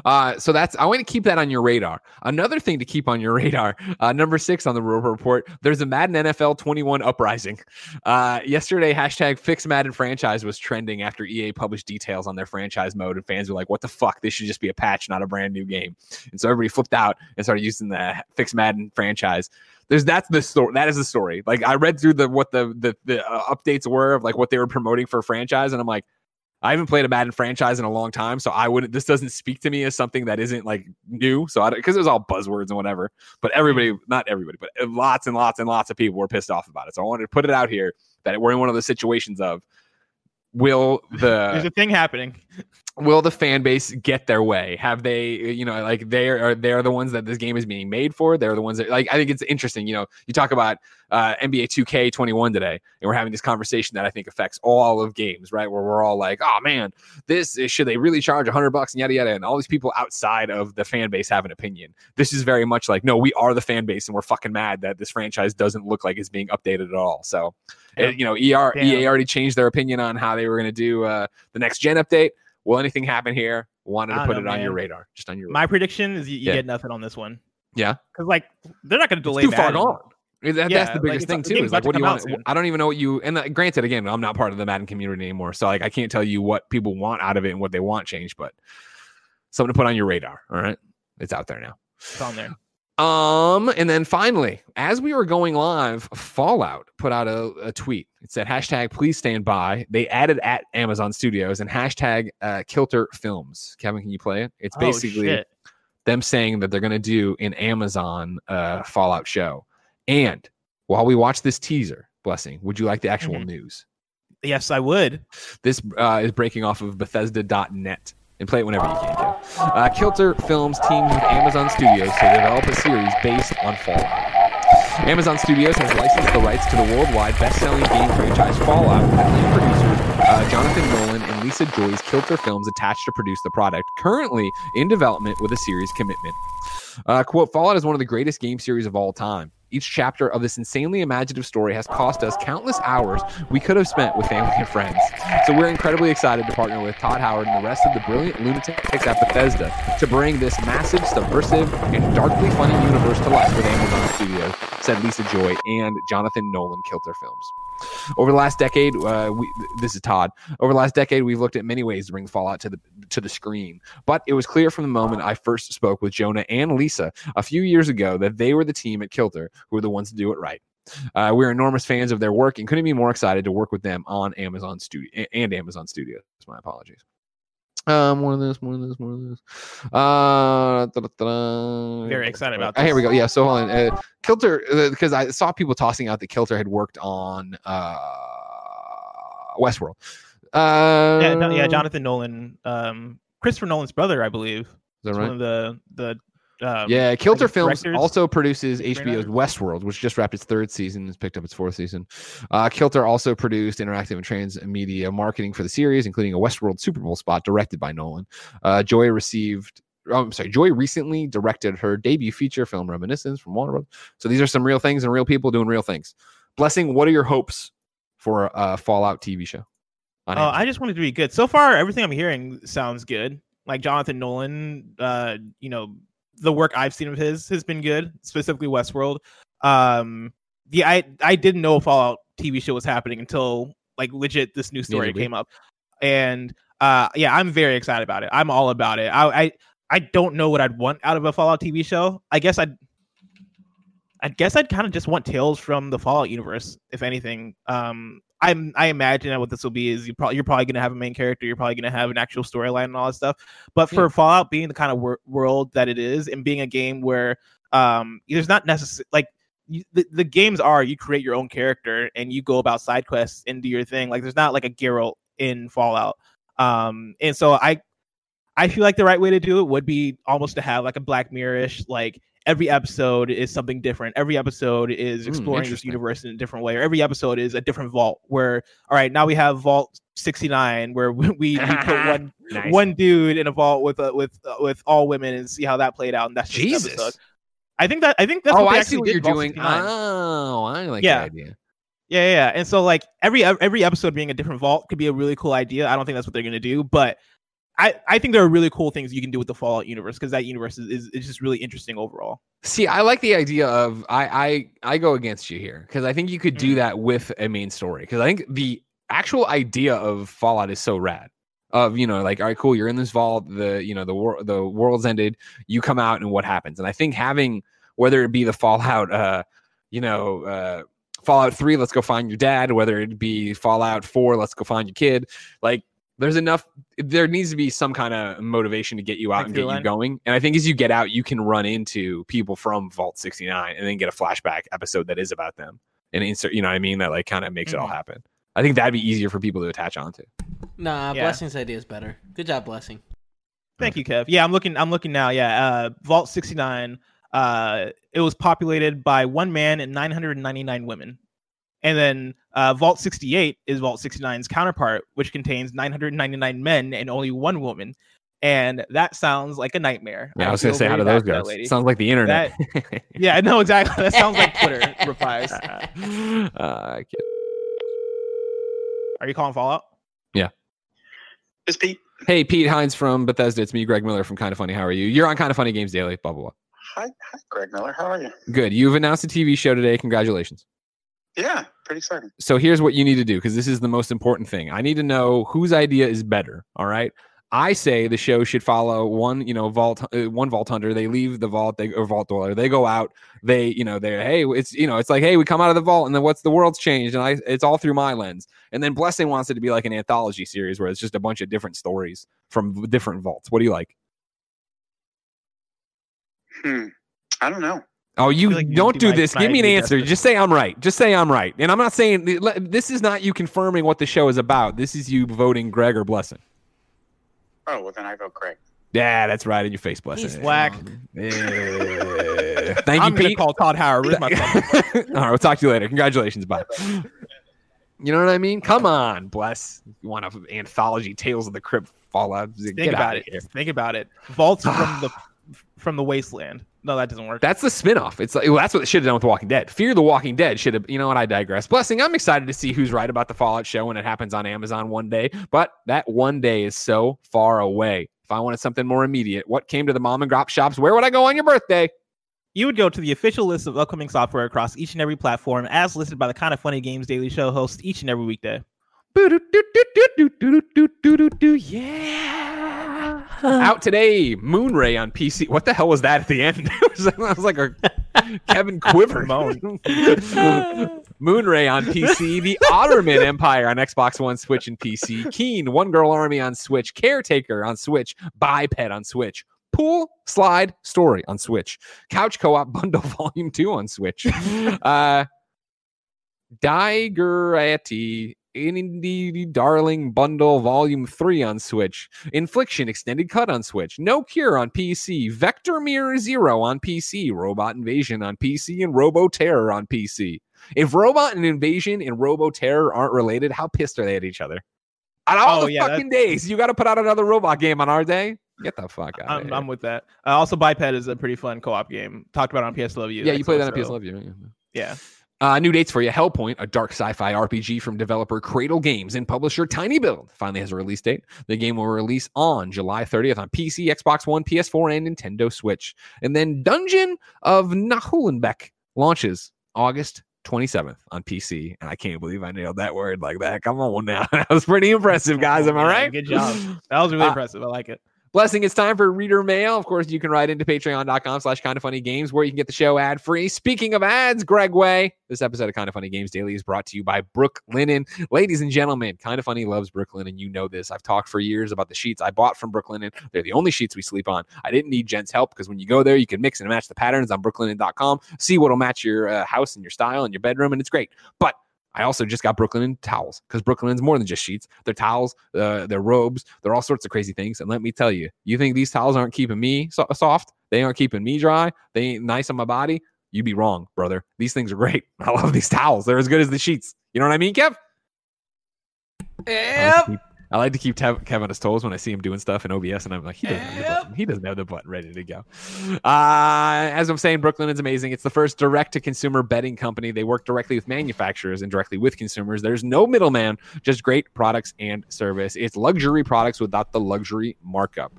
Uh, so that's I want to keep that on your radar. Another thing to keep on your radar, uh, number six on the Roper Report. There's a Madden NFL 21 uprising. Uh, yesterday, hashtag Fix Madden franchise was trending after EA published details on their franchise mode, and fans were like, "What the fuck? This should just be a patch, not a brand new game." And so everybody flipped out and started using the Fix Madden franchise. There's that's the story. That is the story. Like I read through the what the the, the uh, updates were of like what they were promoting for franchise, and I'm like. I haven't played a Madden franchise in a long time, so I wouldn't. This doesn't speak to me as something that isn't like new. So I because it was all buzzwords and whatever. But everybody, not everybody, but uh, lots and lots and lots of people were pissed off about it. So I wanted to put it out here that we're in one of the situations of will the There's a thing happening. Will the fan base get their way? Have they, you know, like they are they're the ones that this game is being made for. They're the ones that like I think it's interesting. You know, you talk about uh, NBA 2K21 today, and we're having this conversation that I think affects all of games, right? Where we're all like, oh man, this is, should they really charge 100 bucks and yada yada, and all these people outside of the fan base have an opinion. This is very much like, no, we are the fan base, and we're fucking mad that this franchise doesn't look like it's being updated at all. So, Yeah. uh, you know, ER, Damn. EA already changed their opinion on how they were going to do uh, the next gen update. Will anything happen here? Wanted to put know, it on your radar, just on your My prediction is you, you Yeah. get nothing on this one. Yeah. Because like they're not going to delay. It's too far gone. That- Yeah, that's the biggest it's- thing too. Is like, what do you want? soon. I don't even know what you. And uh, granted, again, I'm not part of the Madden community anymore, so like I can't tell you what people want out of it and what they want changed. But something to put on your radar. All right, it's out there now. It's on there. Um, and then finally, as we were going live, Fallout put out a, a tweet. It said hashtag please stand by. They added at Amazon Studios and hashtag uh, Kilter Films. Kevin, can you play it? It's Oh, basically shit. them saying that they're going to do an Amazon uh, Fallout show. And while we watch this teaser, blessing, would you like the actual Mhm. news? Yes, I would. This uh, is breaking off of Bethesda.net. And play it whenever you can, Kev. Uh, Kilter Films teamed with Amazon Studios to develop a series based on Fallout. Amazon Studios has licensed the rights to the worldwide best-selling game franchise Fallout, with acclaimed producers uh, Jonathan Nolan and Lisa Joy's Kilter Films attached to produce the product, currently in development with a series commitment. Uh, quote, Fallout is one of the greatest game series of all time. Each chapter of this insanely imaginative story has cost us countless hours we could have spent with family and friends. So we're incredibly excited to partner with Todd Howard and the rest of the brilliant lunatics at Bethesda to bring this massive, subversive, and darkly funny universe to life with Amazon Studios, said Lisa Joy and Jonathan Nolan Kilter Films. Over the last decade, uh, we, this is Todd. Over the last decade, we've looked at many ways to bring Fallout to the to the screen. But it was clear from the moment I first spoke with Jonah and Lisa a few years ago that they were the team at Kilter who were the ones to do it right. Uh, we're enormous fans of their work and couldn't be more excited to work with them on Amazon Studio and Amazon Studios. My apologies. Um, more of this, more of this, more of this. Uh. Very excited about Uh, Here we go. Yeah. So hold on. Uh, Kilter, because I saw people tossing out that Kilter had worked on uh, Westworld. Uh, Yeah, no, yeah. Jonathan Nolan, um, Christopher Nolan's brother, I believe. Is that right? One of the the Um, yeah, Kilter Films directors, also produces HBO's. Westworld, which just wrapped its third season and has picked up its fourth season. Uh, Kilter also produced interactive and transmedia marketing for the series, including a Westworld Super Bowl spot directed by Nolan. Uh, Joy received. Oh, I'm sorry. Joy recently directed her debut feature film, Reminiscence, from Warner Bros. So these are some real things and real people doing real things. Blessing, what are your hopes for a Fallout TV show? Oh, Amazon? I just wanted to be good. So far, everything I'm hearing sounds good. Like Jonathan Nolan, uh, you know, the work I've seen of his has been good, specifically Westworld. Um, yeah, I I didn't know a Fallout TV show was happening until like legit this new story we. came up, and uh, yeah, I'm very excited about it. I'm all about it. I I I don't know what I'd want out of a Fallout TV show. I guess I'd. I guess I'd kind of just want tales from the Fallout universe, if anything. Um, I'm I imagine that what this will be is you probably you're probably going to have a main character, you're probably going to have an actual storyline and all that stuff. But for Yeah. Fallout being the kind of wor- world that it is, and being a game where um, there's not necessarily like you, the, the games are you create your own character and you go about side quests and do your thing. Like there's not like a Geralt in Fallout. Um, and so I I feel like the right way to do it would be almost to have like a Black Mirror-ish, like every episode is something different. Every episode is Hmm, exploring this universe in a different way, or every episode is a different vault. Where all right, now we have Vault 69, where we, we put one Nice. one dude in a vault with uh, with uh, with all women and see how that played out. And that's just Jesus. episode. I think that I think that's oh, I see what you're doing. 69. Oh, I like Yeah. that idea. Yeah, yeah, yeah. And so like every every episode being a different vault could be a really cool idea. I don't think that's what they're gonna do, but I I think there are really cool things you can do with the Fallout universe because that universe is, is, is just really interesting overall. See, I like the idea of I I I go against you here because I think you could do Mm. that with a main story because I think the actual idea of Fallout is so rad. Of you know, like all right, cool, you're in this vault. The you know the war the world's ended. You come out and what happens? And I think having whether it be the Fallout, uh, you know, uh, Fallout Three, let's go find your dad. Whether it be Fallout Four, let's go find your kid. Like there's enough. There needs to be some kind of motivation to get you out Like and get through you going. And I think as you get out, you can run into people from Vault 69 and then get a flashback episode that is about them and insert. You know what I mean? That like kind of makes it all Mhm. happen. I think that'd be easier for people to attach onto. Nah, Yeah. Blessing's idea is better. Good job, Blessing. Thank you, Kev. Yeah, I'm looking. I'm looking now. Yeah, uh, Vault 69. Uh, it was populated by one man and 999 women, and then uh, Vault 68 is Vault 69's counterpart, which contains 999 men and only one woman. And that sounds like a nightmare. Yeah, I was gonna say, how very do those bad for go? Sounds like the internet. Yeah, no, exactly. That sounds like Twitter replies. uh, kid. Are you calling Fallout? Yeah. It's Pete. hey, Pete Hines from Bethesda. It's me, Greg Miller from Kind of Funny. How are you? You're on Kind of Funny Games Daily. Blah blah blah. Hi, hi, Greg Miller. How are you? Good. You've announced a TV show today. Congratulations. Yeah, pretty exciting. so here's what you need to do because this is the most important thing. I need to know whose idea is better. All right. I say the show should follow one, you know, vault, uh, one vault hunter. They leave the vault, they or vault dweller. They go out. They, you know, they're hey, it's you know, it's like hey, we come out of the vault, and then what's the world's changed, and I, it's all through my lens. And then Blessing wants it to be like an anthology series where it's just a bunch of different stories from different vaults. What do you like? Hmm. I don't know. Oh, you like don't do do this. Give me an answer. Just say I'm right. Just say I'm right. And I'm not saying this is not you confirming what the show is about. This is you voting Greg or Blessing. Oh, well, then I vote Greg. Yeah, that's right in your face, Blessing. He's whack. Um, yeah. Thank I'm you, gonna Pete. call Todd Howard. Where's my phone? All right, we'll talk to you later. Congratulations. Bye. You know what I mean? Come on, bless. You want an anthology Tales of the Crypt Fallout? Get Think out about of it. here. Think about it. Vaults from the from the wasteland. No, that doesn't work. That's the spinoff. It's like well, that's what they should have done with Walking Dead. Fear the Walking Dead should have. You know what? I digress. Blessing. I'm excited to see who's right about the Fallout show when it happens on Amazon one day. But that one day is so far away. If I wanted something more immediate, what came to the mom and grop shops? Where would I go on your birthday? you would go to the official list of upcoming software across each and every platform as listed by the kind of funny games daily show host each and every weekday Yeah. Out today, Moonray on PC. What the hell was that at the end? it was, that was like a Kevin Quiver. Moan. Moonray on PC, The Otterman Empire on Xbox One, Switch, and PC, Keen, One Girl Army on Switch, Caretaker on Switch, Biped on Switch, Pool Slide Story on Switch, Couch Co-op Bundle Volume 2 on Switch, uh, Digerati Indie Darling Bundle Volume 3 on Switch, Infliction Extended Cut on Switch, No Cure on PC, Vector Mirror Zero on PC, Robot Invasion on PC, and Robo Terror on PC. If Robot and Invasion and Robo Terror aren't related, how pissed are they at each other? On all Oh, the yeah, fucking days, you got to put out another robot game on our day. Get the fuck out I'm, here. I'm with that. Uh, also, Biped is a pretty fun co-op game. Talked about on PS Love You. yeah, you played that on. PS Love You. right? Yeah. Uh, new dates for you. Hellpoint, a dark sci-fi RPG from developer Cradle Games and publisher Tiny Build, finally has a release date. The game will release on July 30th on PC, Xbox One, PS4, and Nintendo Switch. And then Dungeon of Naheulbeck launches August 27th on PC. And I can't believe I nailed that word like that. Come on now. that was pretty impressive, guys. Am I right? Good job. That was really Uh, impressive. I like it. Blessing, it's time for reader mail. Of course, you can write into patreon.com slash kind of funny games where you can get the show ad free. Speaking of ads, Greg Way, this episode of Kind of Funny Games Daily is brought to you by Brook Linen. Ladies and gentlemen, Kind of Funny loves Brooklinen. You know this. I've talked for years about the sheets I bought from Brooklinen. They're the only sheets we sleep on. I didn't need Jen's help because when you go there, you can mix and match the patterns on brooklinen.com, see what'll match your uh, house and your style and your bedroom, and it's great. But I also just got Brooklinen towels because Brooklinen's more than just sheets. They're towels, uh, they're robes, they're all sorts of crazy things. And let me tell you, you think these towels aren't keeping me so- soft? They aren't keeping me dry. They ain't nice on my body. You'd be wrong, brother. These things are great. I love these towels. They're as good as the sheets. You know what I mean, Kev? Yep. To I like to keep Kevin on his toes when I see him doing stuff in OBS, and I'm like, he doesn't, have the Yep. button. he doesn't have the button ready to go. Uh, as I'm saying, Brooklinen is amazing. It's the first direct-to-consumer betting company. They work directly with manufacturers and directly with consumers. There's no middleman, just great products and service. It's luxury products without the luxury markup.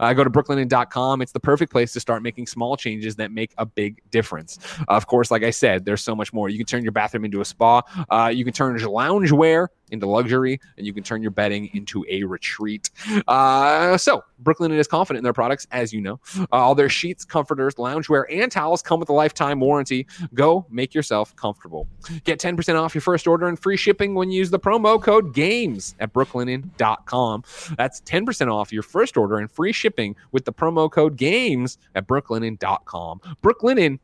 Uh, go to brooklinen.com. It's the perfect place to start making small changes that make a big difference. of course, like I said, there's so much more. You can turn your bathroom into a spa. Uh, you can turn your loungewear into luxury, and you can turn your bedding into a retreat. Uh, so, Brooklinen is confident in their products, as you know. Uh, all their sheets, comforters, loungewear, and towels come with a lifetime warranty. Go make yourself comfortable. Get 10% off your first order and free shipping when you use the promo code GAMES at brooklinen.com. That's 10% off your first order and free shipping with the promo code GAMES at brooklinen.com. Brooklinen,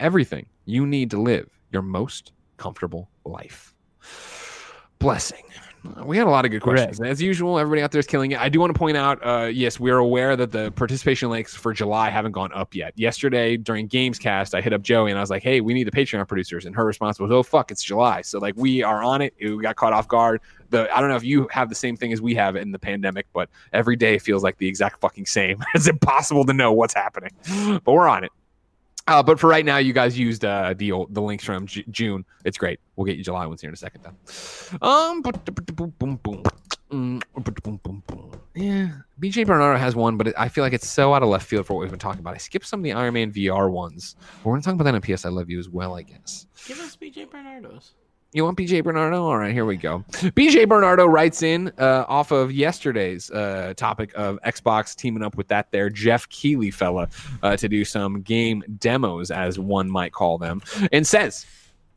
everything you need to live your most comfortable life. Blessing. We had a lot of good questions. As usual, everybody out there is killing it. I do want to point out, uh, yes, we're aware that the participation links for July haven't gone up yet. Yesterday during Gamescast, I hit up Joey and I was like, "Hey, we need the Patreon producers," and her response was, "Oh fuck, it's July." So like we are on it. We got caught off guard. The I don't know if you have the same thing as we have in the pandemic, but every day feels like the exact fucking same. it's impossible to know what's happening, but we're on it. Uh, but for right now, you guys used uh, the old, the links from Ju- June. It's great. We'll get you July ones here in a second, though. Um. Yeah, BJ Bernardo has one, but it, I feel like it's so out of left field for what we've been talking about. I skipped some of the Iron Man VR ones. We're gonna talk about that on PS I Love You as well, I guess. Give us BJ Bernardo's. You want BJ Bernardo? All right, here we go. BJ Bernardo writes in uh, off of yesterday's uh, topic of Xbox teaming up with that there Jeff Keighley fella uh, to do some game demos, as one might call them, and says,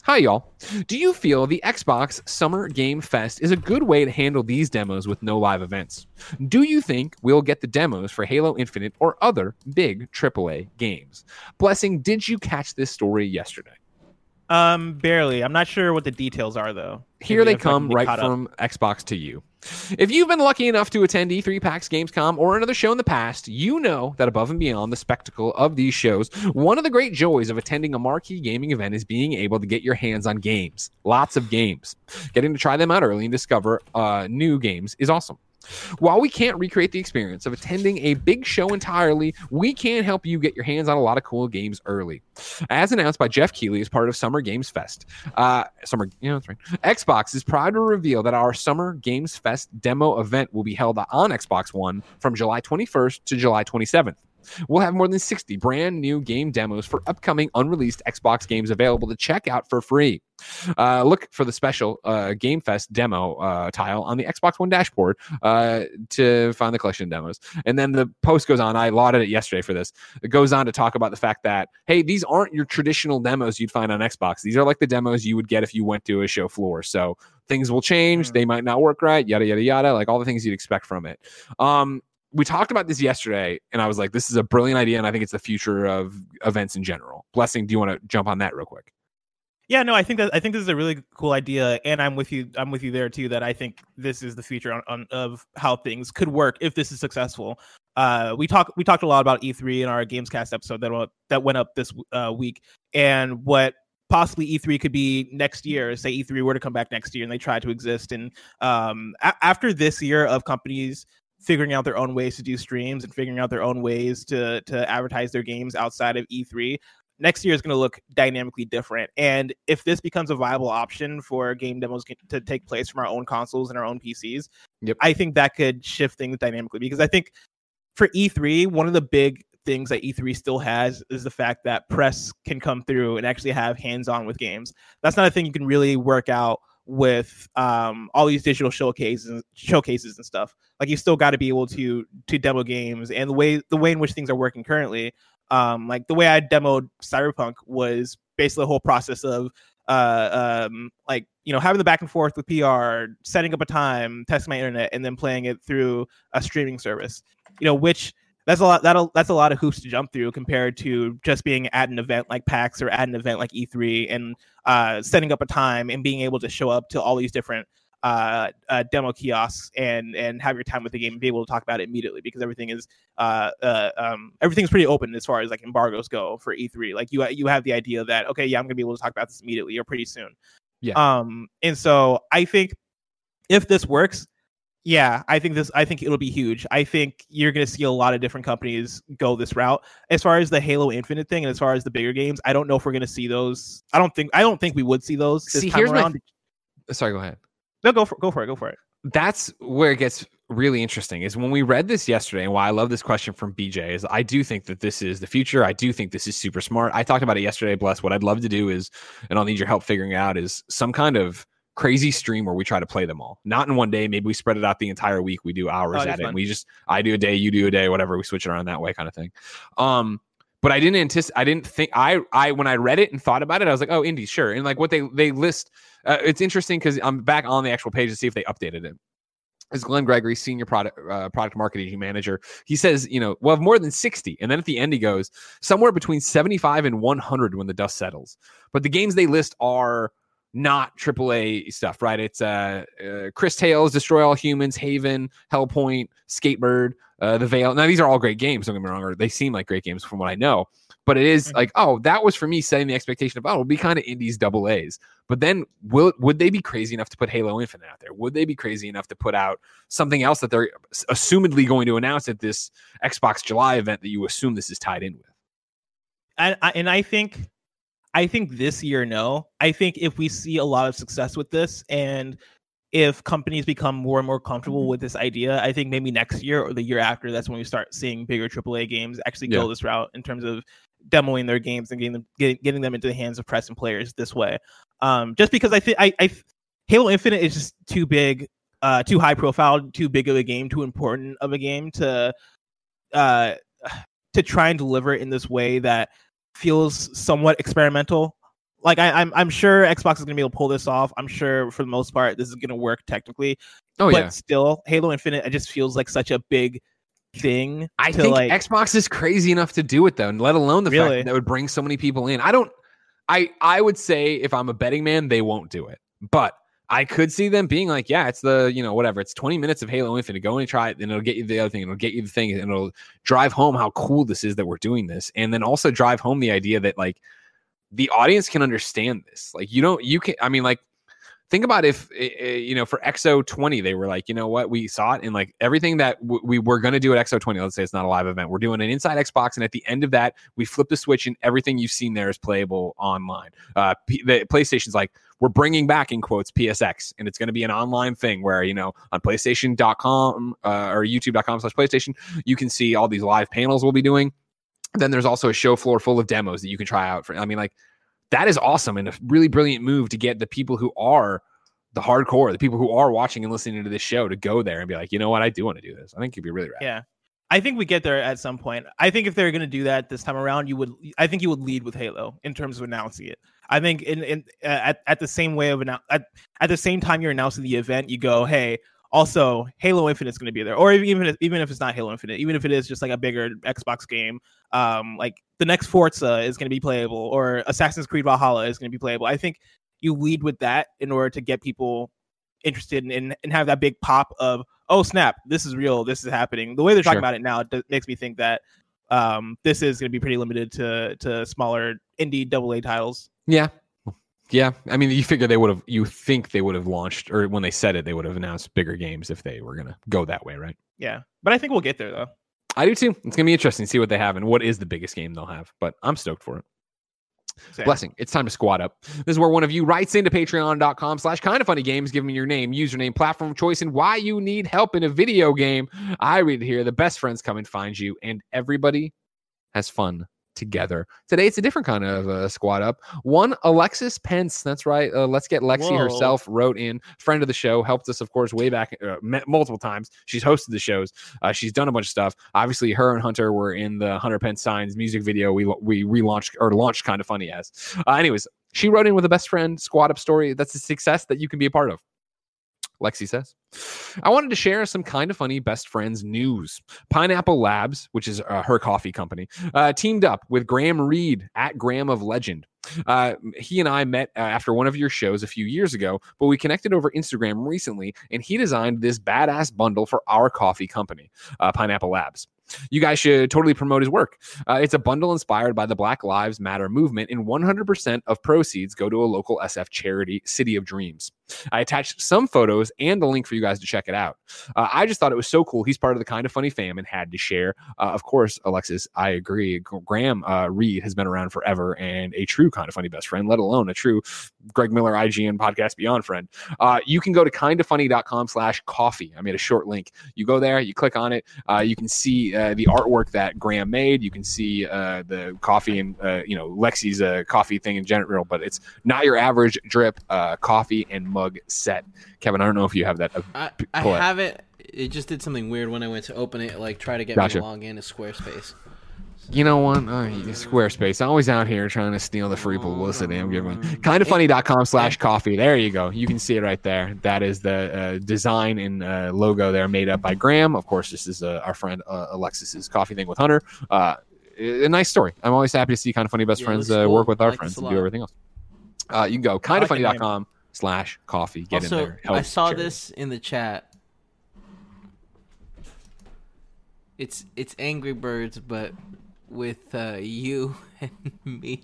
Hi, y'all. Do you feel the Xbox Summer Game Fest is a good way to handle these demos with no live events? Do you think we'll get the demos for Halo Infinite or other big AAA games? Blessing, did you catch this story yesterday? Um, barely. I'm not sure what the details are though. Here Maybe they if I can come right up. from Xbox to you. If you've been lucky enough to attend E3 PAX Gamescom or another show in the past, you know that above and beyond the spectacle of these shows, one of the great joys of attending a marquee gaming event is being able to get your hands on games. Lots of games. Getting to try them out early and discover uh, new games is awesome. While we can't recreate the experience of attending a big show entirely, we can help you get your hands on a lot of cool games early. As announced by Jeff Keighley as part of Summer Games Fest, uh, Summer, yeah, that's right. Xbox is proud to reveal that our Summer Games Fest demo event will be held on Xbox One from July 21st to July 27th. We'll have more than 60 brand new game demos for upcoming unreleased Xbox games available to check out for free. Uh, look for the special uh, Game Fest demo uh, tile on the Xbox One dashboard uh, to find the collection demos. And then the post goes on. I lauded it yesterday for this. It goes on to talk about the fact that, hey, these aren't your traditional demos you'd find on Xbox. These are like the demos you would get if you went to a show floor. So things will change. Mm. They might not work right, yada, yada, yada, like all the things you'd expect from it. Um, we talked about this yesterday, and I was like, this is a brilliant idea, and I think it's the future of events in general. Blessing, do you want to jump on that real quick? Yeah, no, I think that I think this is a really cool idea, and I'm with you. I'm with you there too. That I think this is the future on, on of how things could work if this is successful. Uh, we talked we talked a lot about E3 in our Gamescast episode that that went up this uh, week, and what possibly E3 could be next year. Say E3 were to come back next year and they try to exist, and um, a- after this year of companies figuring out their own ways to do streams and figuring out their own ways to to advertise their games outside of E3, next year is going to look dynamically different. And if this becomes a viable option for game demos to take place from our own consoles and our own PCs, yep. I think that could shift things dynamically because I think for E3, one of the big things that E3 still has is the fact that press can come through and actually have hands on with games. That's not a thing you can really work out with um, all these digital showcases showcases and stuff. Like you still got to be able to to demo games and the way the way in which things are working currently um, like the way I demoed Cyberpunk was basically the whole process of uh, um, like you know having the back and forth with PR, setting up a time, testing my internet, and then playing it through a streaming service. You know, which that's a lot. that'll that's a lot of hoops to jump through compared to just being at an event like PAX or at an event like E3 and uh, setting up a time and being able to show up to all these different uh, uh, demo kiosks and and have your time with the game and be able to talk about it immediately because everything is uh, uh, um, everything's pretty open as far as like embargoes go for E3. Like you you have the idea that okay, yeah, I'm gonna be able to talk about this immediately or pretty soon. Yeah. Um, and so I think if this works, yeah, I think this. I think it'll be huge. I think you're going to see a lot of different companies go this route. As far as the Halo Infinite thing, and as far as the bigger games, I don't know if we're going to see those. I don't think. I don't think we would see those this see, time around. My... Sorry, go ahead. No, go for go for it. Go for it. That's where it gets really interesting. Is when we read this yesterday, and why I love this question from BJ is I do think that this is the future. I do think this is super smart. I talked about it yesterday. Bless. What I'd love to do is, and I'll need your help figuring out is some kind of crazy stream where we try to play them all. Not in one day. Maybe we spread it out the entire week. We do hours oh, at it. And we just I do a day, you do a day, whatever. We switch it around that way, kind of thing. Um, but I didn't anticipate. I didn't think. I I when I read it and thought about it, I was like, oh, indie, sure. And like what they they list uh, it's interesting because I'm back on the actual page to see if they updated it. Is Glenn Gregory, senior product uh, product marketing manager? He says, you know, we'll have more than 60, and then at the end he goes somewhere between 75 and 100 when the dust settles. But the games they list are not AAA stuff, right? It's uh, uh Cris Tales, Destroy All Humans, Haven, Hellpoint, Skatebird, uh, The Veil. Now these are all great games. Don't get me wrong, or they seem like great games from what I know. But it is mm-hmm. like, oh, that was for me setting the expectation of, oh, it'll be kind of indies double A's. But then will would they be crazy enough to put Halo Infinite out there? Would they be crazy enough to put out something else that they're assumedly going to announce at this Xbox July event that you assume this is tied in with? And I, and I think I think this year, no. I think if we see a lot of success with this and if companies become more and more comfortable mm-hmm. with this idea, I think maybe next year or the year after, that's when we start seeing bigger AAA games actually yeah. go this route in terms of demoing their games and getting them getting, getting them into the hands of press and players this way. Um, just because I think I, I Halo Infinite is just too big, uh, too high profile, too big of a game, too important of a game to uh to try and deliver it in this way that feels somewhat experimental. Like I, am I'm, I'm sure Xbox is gonna be able to pull this off. I'm sure for the most part this is gonna work technically. Oh but yeah. still, Halo Infinite it just feels like such a big thing. I think like, Xbox is crazy enough to do it though, and let alone the really? fact that, that would bring so many people in. I don't. I I would say if I'm a betting man, they won't do it, but I could see them being like, yeah, it's the, you know, whatever. It's 20 minutes of Halo Infinite. Go and try it, and it'll get you the other thing. It'll get you the thing, and it'll drive home how cool this is that we're doing this. And then also drive home the idea that like the audience can understand this. Like, you don't, you can, I mean, like, think about if eh, eh, you know for XO20 they were like, you know what, we saw it and like everything that we were going to do at XO20. Let's say it's not a live event. We're doing an inside Xbox, and at the end of that, we flip the switch, and everything you've seen there is playable online. Uh, P- the PlayStation's like, we're bringing back in quotes PSX, and it's going to be an online thing where you know on PlayStation.com uh, or YouTube.com/slash PlayStation, you can see all these live panels we'll be doing. Then there's also a show floor full of demos that you can try out for. I mean, like that is awesome and a really brilliant move to get the people who are the hardcore, the people who are watching and listening to this show to go there and be like, you know what, I do want to do this. I think it'd be really rad. Yeah. I think we get there at some point. I think if they're going to do that this time around, you would. I think you would lead with Halo in terms of announcing it. I think in, in uh, at at the same way of annou- at at the same time you're announcing the event, you go, hey, also Halo Infinite is going to be there, or even if even if it's not Halo Infinite, even if it is just like a bigger Xbox game, um, like the next Forza is going to be playable or Assassin's Creed Valhalla is going to be playable. I think you lead with that in order to get people interested in, in and have that big pop of oh snap, this is real, this is happening. The way they're talking Sure. about it now it does- makes me think that um, this is going to be pretty limited to to smaller indie double A titles. Yeah. Yeah. I mean, you figure they would have, you think they would have launched, or when they said it, they would have announced bigger games if they were going to go that way, right? Yeah, but I think we'll get there though. I do too. It's going to be interesting to see what they have and what is the biggest game they'll have, but I'm stoked for it. Same. Blessing. It's time to squat up. This is where one of you writes into patreon.com slash kind of funny games, give me your name, username, platform of choice, and why you need help in a video game. I read it here. The best friends come and find you, and everybody has fun together. Today, it's a different kind of uh, squat up. One, Alexis Pence. That's right. Uh, let's get Lexi Whoa. herself wrote in, friend of the show, helped us, of course, way back uh, multiple times. She's hosted the shows. Uh, she's done a bunch of stuff. Obviously, her and Hunter were in the Hunter Pence Signs music video we we relaunched or launched kind of funny as. Uh, anyways, she wrote in with a best friend squad up story. That's a success that you can be a part of. Lexi says, I wanted to share some kind of funny best friends news. Pineapple Labs, which is uh, her coffee company, uh, teamed up with Graham Reed at Graham of Legend. Uh, he and I met uh, after one of your shows a few years ago, but we connected over Instagram recently, and he designed this badass bundle for our coffee company, uh, Pineapple Labs. You guys should totally promote his work. Uh, it's a bundle inspired by the Black Lives Matter movement, and 100% of proceeds go to a local SF charity, City of Dreams. I attached some photos and a link for you guys to check it out. Uh, I just thought it was so cool. He's part of the kind of funny fam and had to share. Uh, of course, Alexis, I agree. Graham uh, Reed has been around forever and a true kind of funny best friend, let alone a true Greg Miller IGN podcast beyond friend. Uh, you can go to kindoffunny.com slash coffee. I made a short link. You go there, you click on it. Uh, you can see uh, the artwork that Graham made. You can see the coffee and, you know, Lexi's coffee thing in general, but it's not your average drip coffee and mug set. Kevin, I don't know if you have that. I, I, p- I pull it. have it. It just did something weird when I went to open it, like try to get Gotcha. me to log in to Squarespace. You know what? Uh, Squarespace. Always out here trying to steal the free publicity. I'm giving. Kindoffunny.com slash coffee. There you go. You can see it right there. That is the uh, design and uh, logo there made up by Graham. Of course, this is uh, our friend uh, Alexis's coffee thing with Hunter. Uh, a nice story. I'm always happy to see kind of funny best Yeah, friends uh, cool. work with our like friends and do everything else. Uh, you can go like the name. kindoffunny.com slash coffee. Get also, in there. Help I saw charity. this in the chat. It's it's Angry Birds, but with uh, you and me,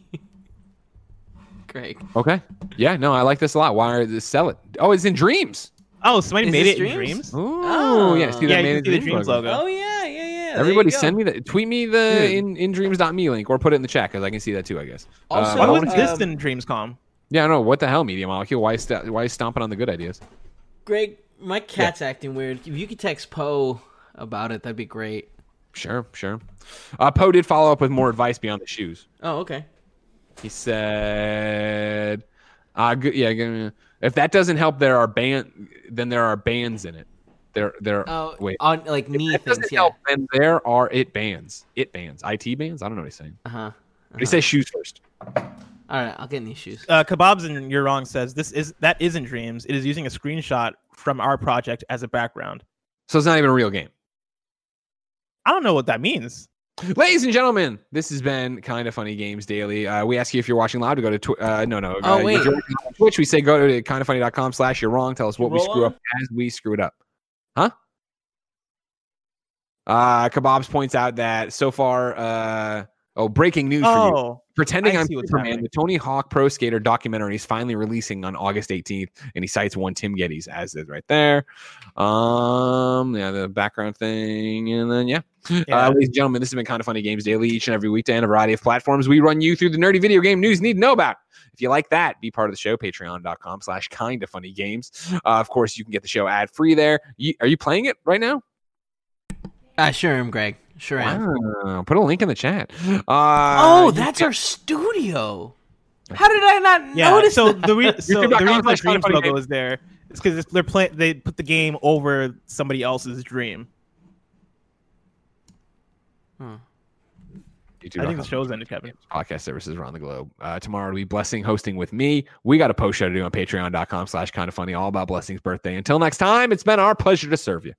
Greg. Okay. Yeah. No, I like this a lot. Why are they sell it? Oh, it's in dreams. Oh, somebody Is made this it in Dreams? Dreams. Oh, yeah. See Yeah, made you it see the Dreams logo. Oh yeah, yeah, yeah. Everybody send me the tweet me the Dude. in, in dreams.me link or put it in the chat because I can see that too, I guess. Also, Uh, Why I wasn't wanna- this um, in Dreamscom? Yeah, I don't know. What the hell, Media Molecule? Why is, st- why stomping on the good ideas? Greg, my cat's acting weird. If you could text Poe about it, that'd be great. Sure, sure. Uh, Poe did follow up with more advice beyond the shoes. Oh, okay. He said, uh, good, yeah, if that doesn't help, there are band, then there are bands in it. There, there. Oh, wait. on like knee That things. doesn't Yeah. help, then there are it bands. It bands. IT bands. I don't know what he's saying. Uh huh. He says shoes first. All right, I'll get in these shoes. Uh, Kebabs and You're Wrong says this is that isn't Dreams. It is using a screenshot from our project as a background. So it's not even a real game. I don't know what that means. Ladies and gentlemen, this has been kind of funny games daily. Uh, we ask you if you're watching live to go to tw- uh, no no. Oh, uh, wait. If you're watching on Twitch, we say go to kindoffunny.com slash you're wrong. Tell us what we Roll screw on? up as we screw it up. Huh? Uh, Kebabs points out that so far, uh, oh, breaking news for you. Oh, Pretending I I'm see what's Superman, the Tony Hawk Pro Skater documentary is finally releasing on August 18th, and he cites one Tim Geddes as is right there. Um, yeah, the background thing, and then yeah, yeah. uh, ladies and gentlemen, this has been kind of funny games daily each and every weekday on a variety of platforms. We run you through the nerdy video game news you need to know about. If you like that, be part of the show, patreon.com slash kind of funny games. Uh, of course, you can get the show ad free there. You, are you playing it right now? I sure am, Greg. Sure am. Wow. Put a link in the chat. Uh, Oh, that's can- our studio. How did I not yeah. notice So that? the, re- so the reason the slash Dreams Funny logo is there is because they're playing. They put the game over somebody else's dream. YouTube.com I think the show's ended, Kevin. podcast services around the globe. Uh, tomorrow will be blessing hosting with me. We got a post show to do on patreon.com slash kind of funny, all about blessing's birthday. Until next time, it's been our pleasure to serve you.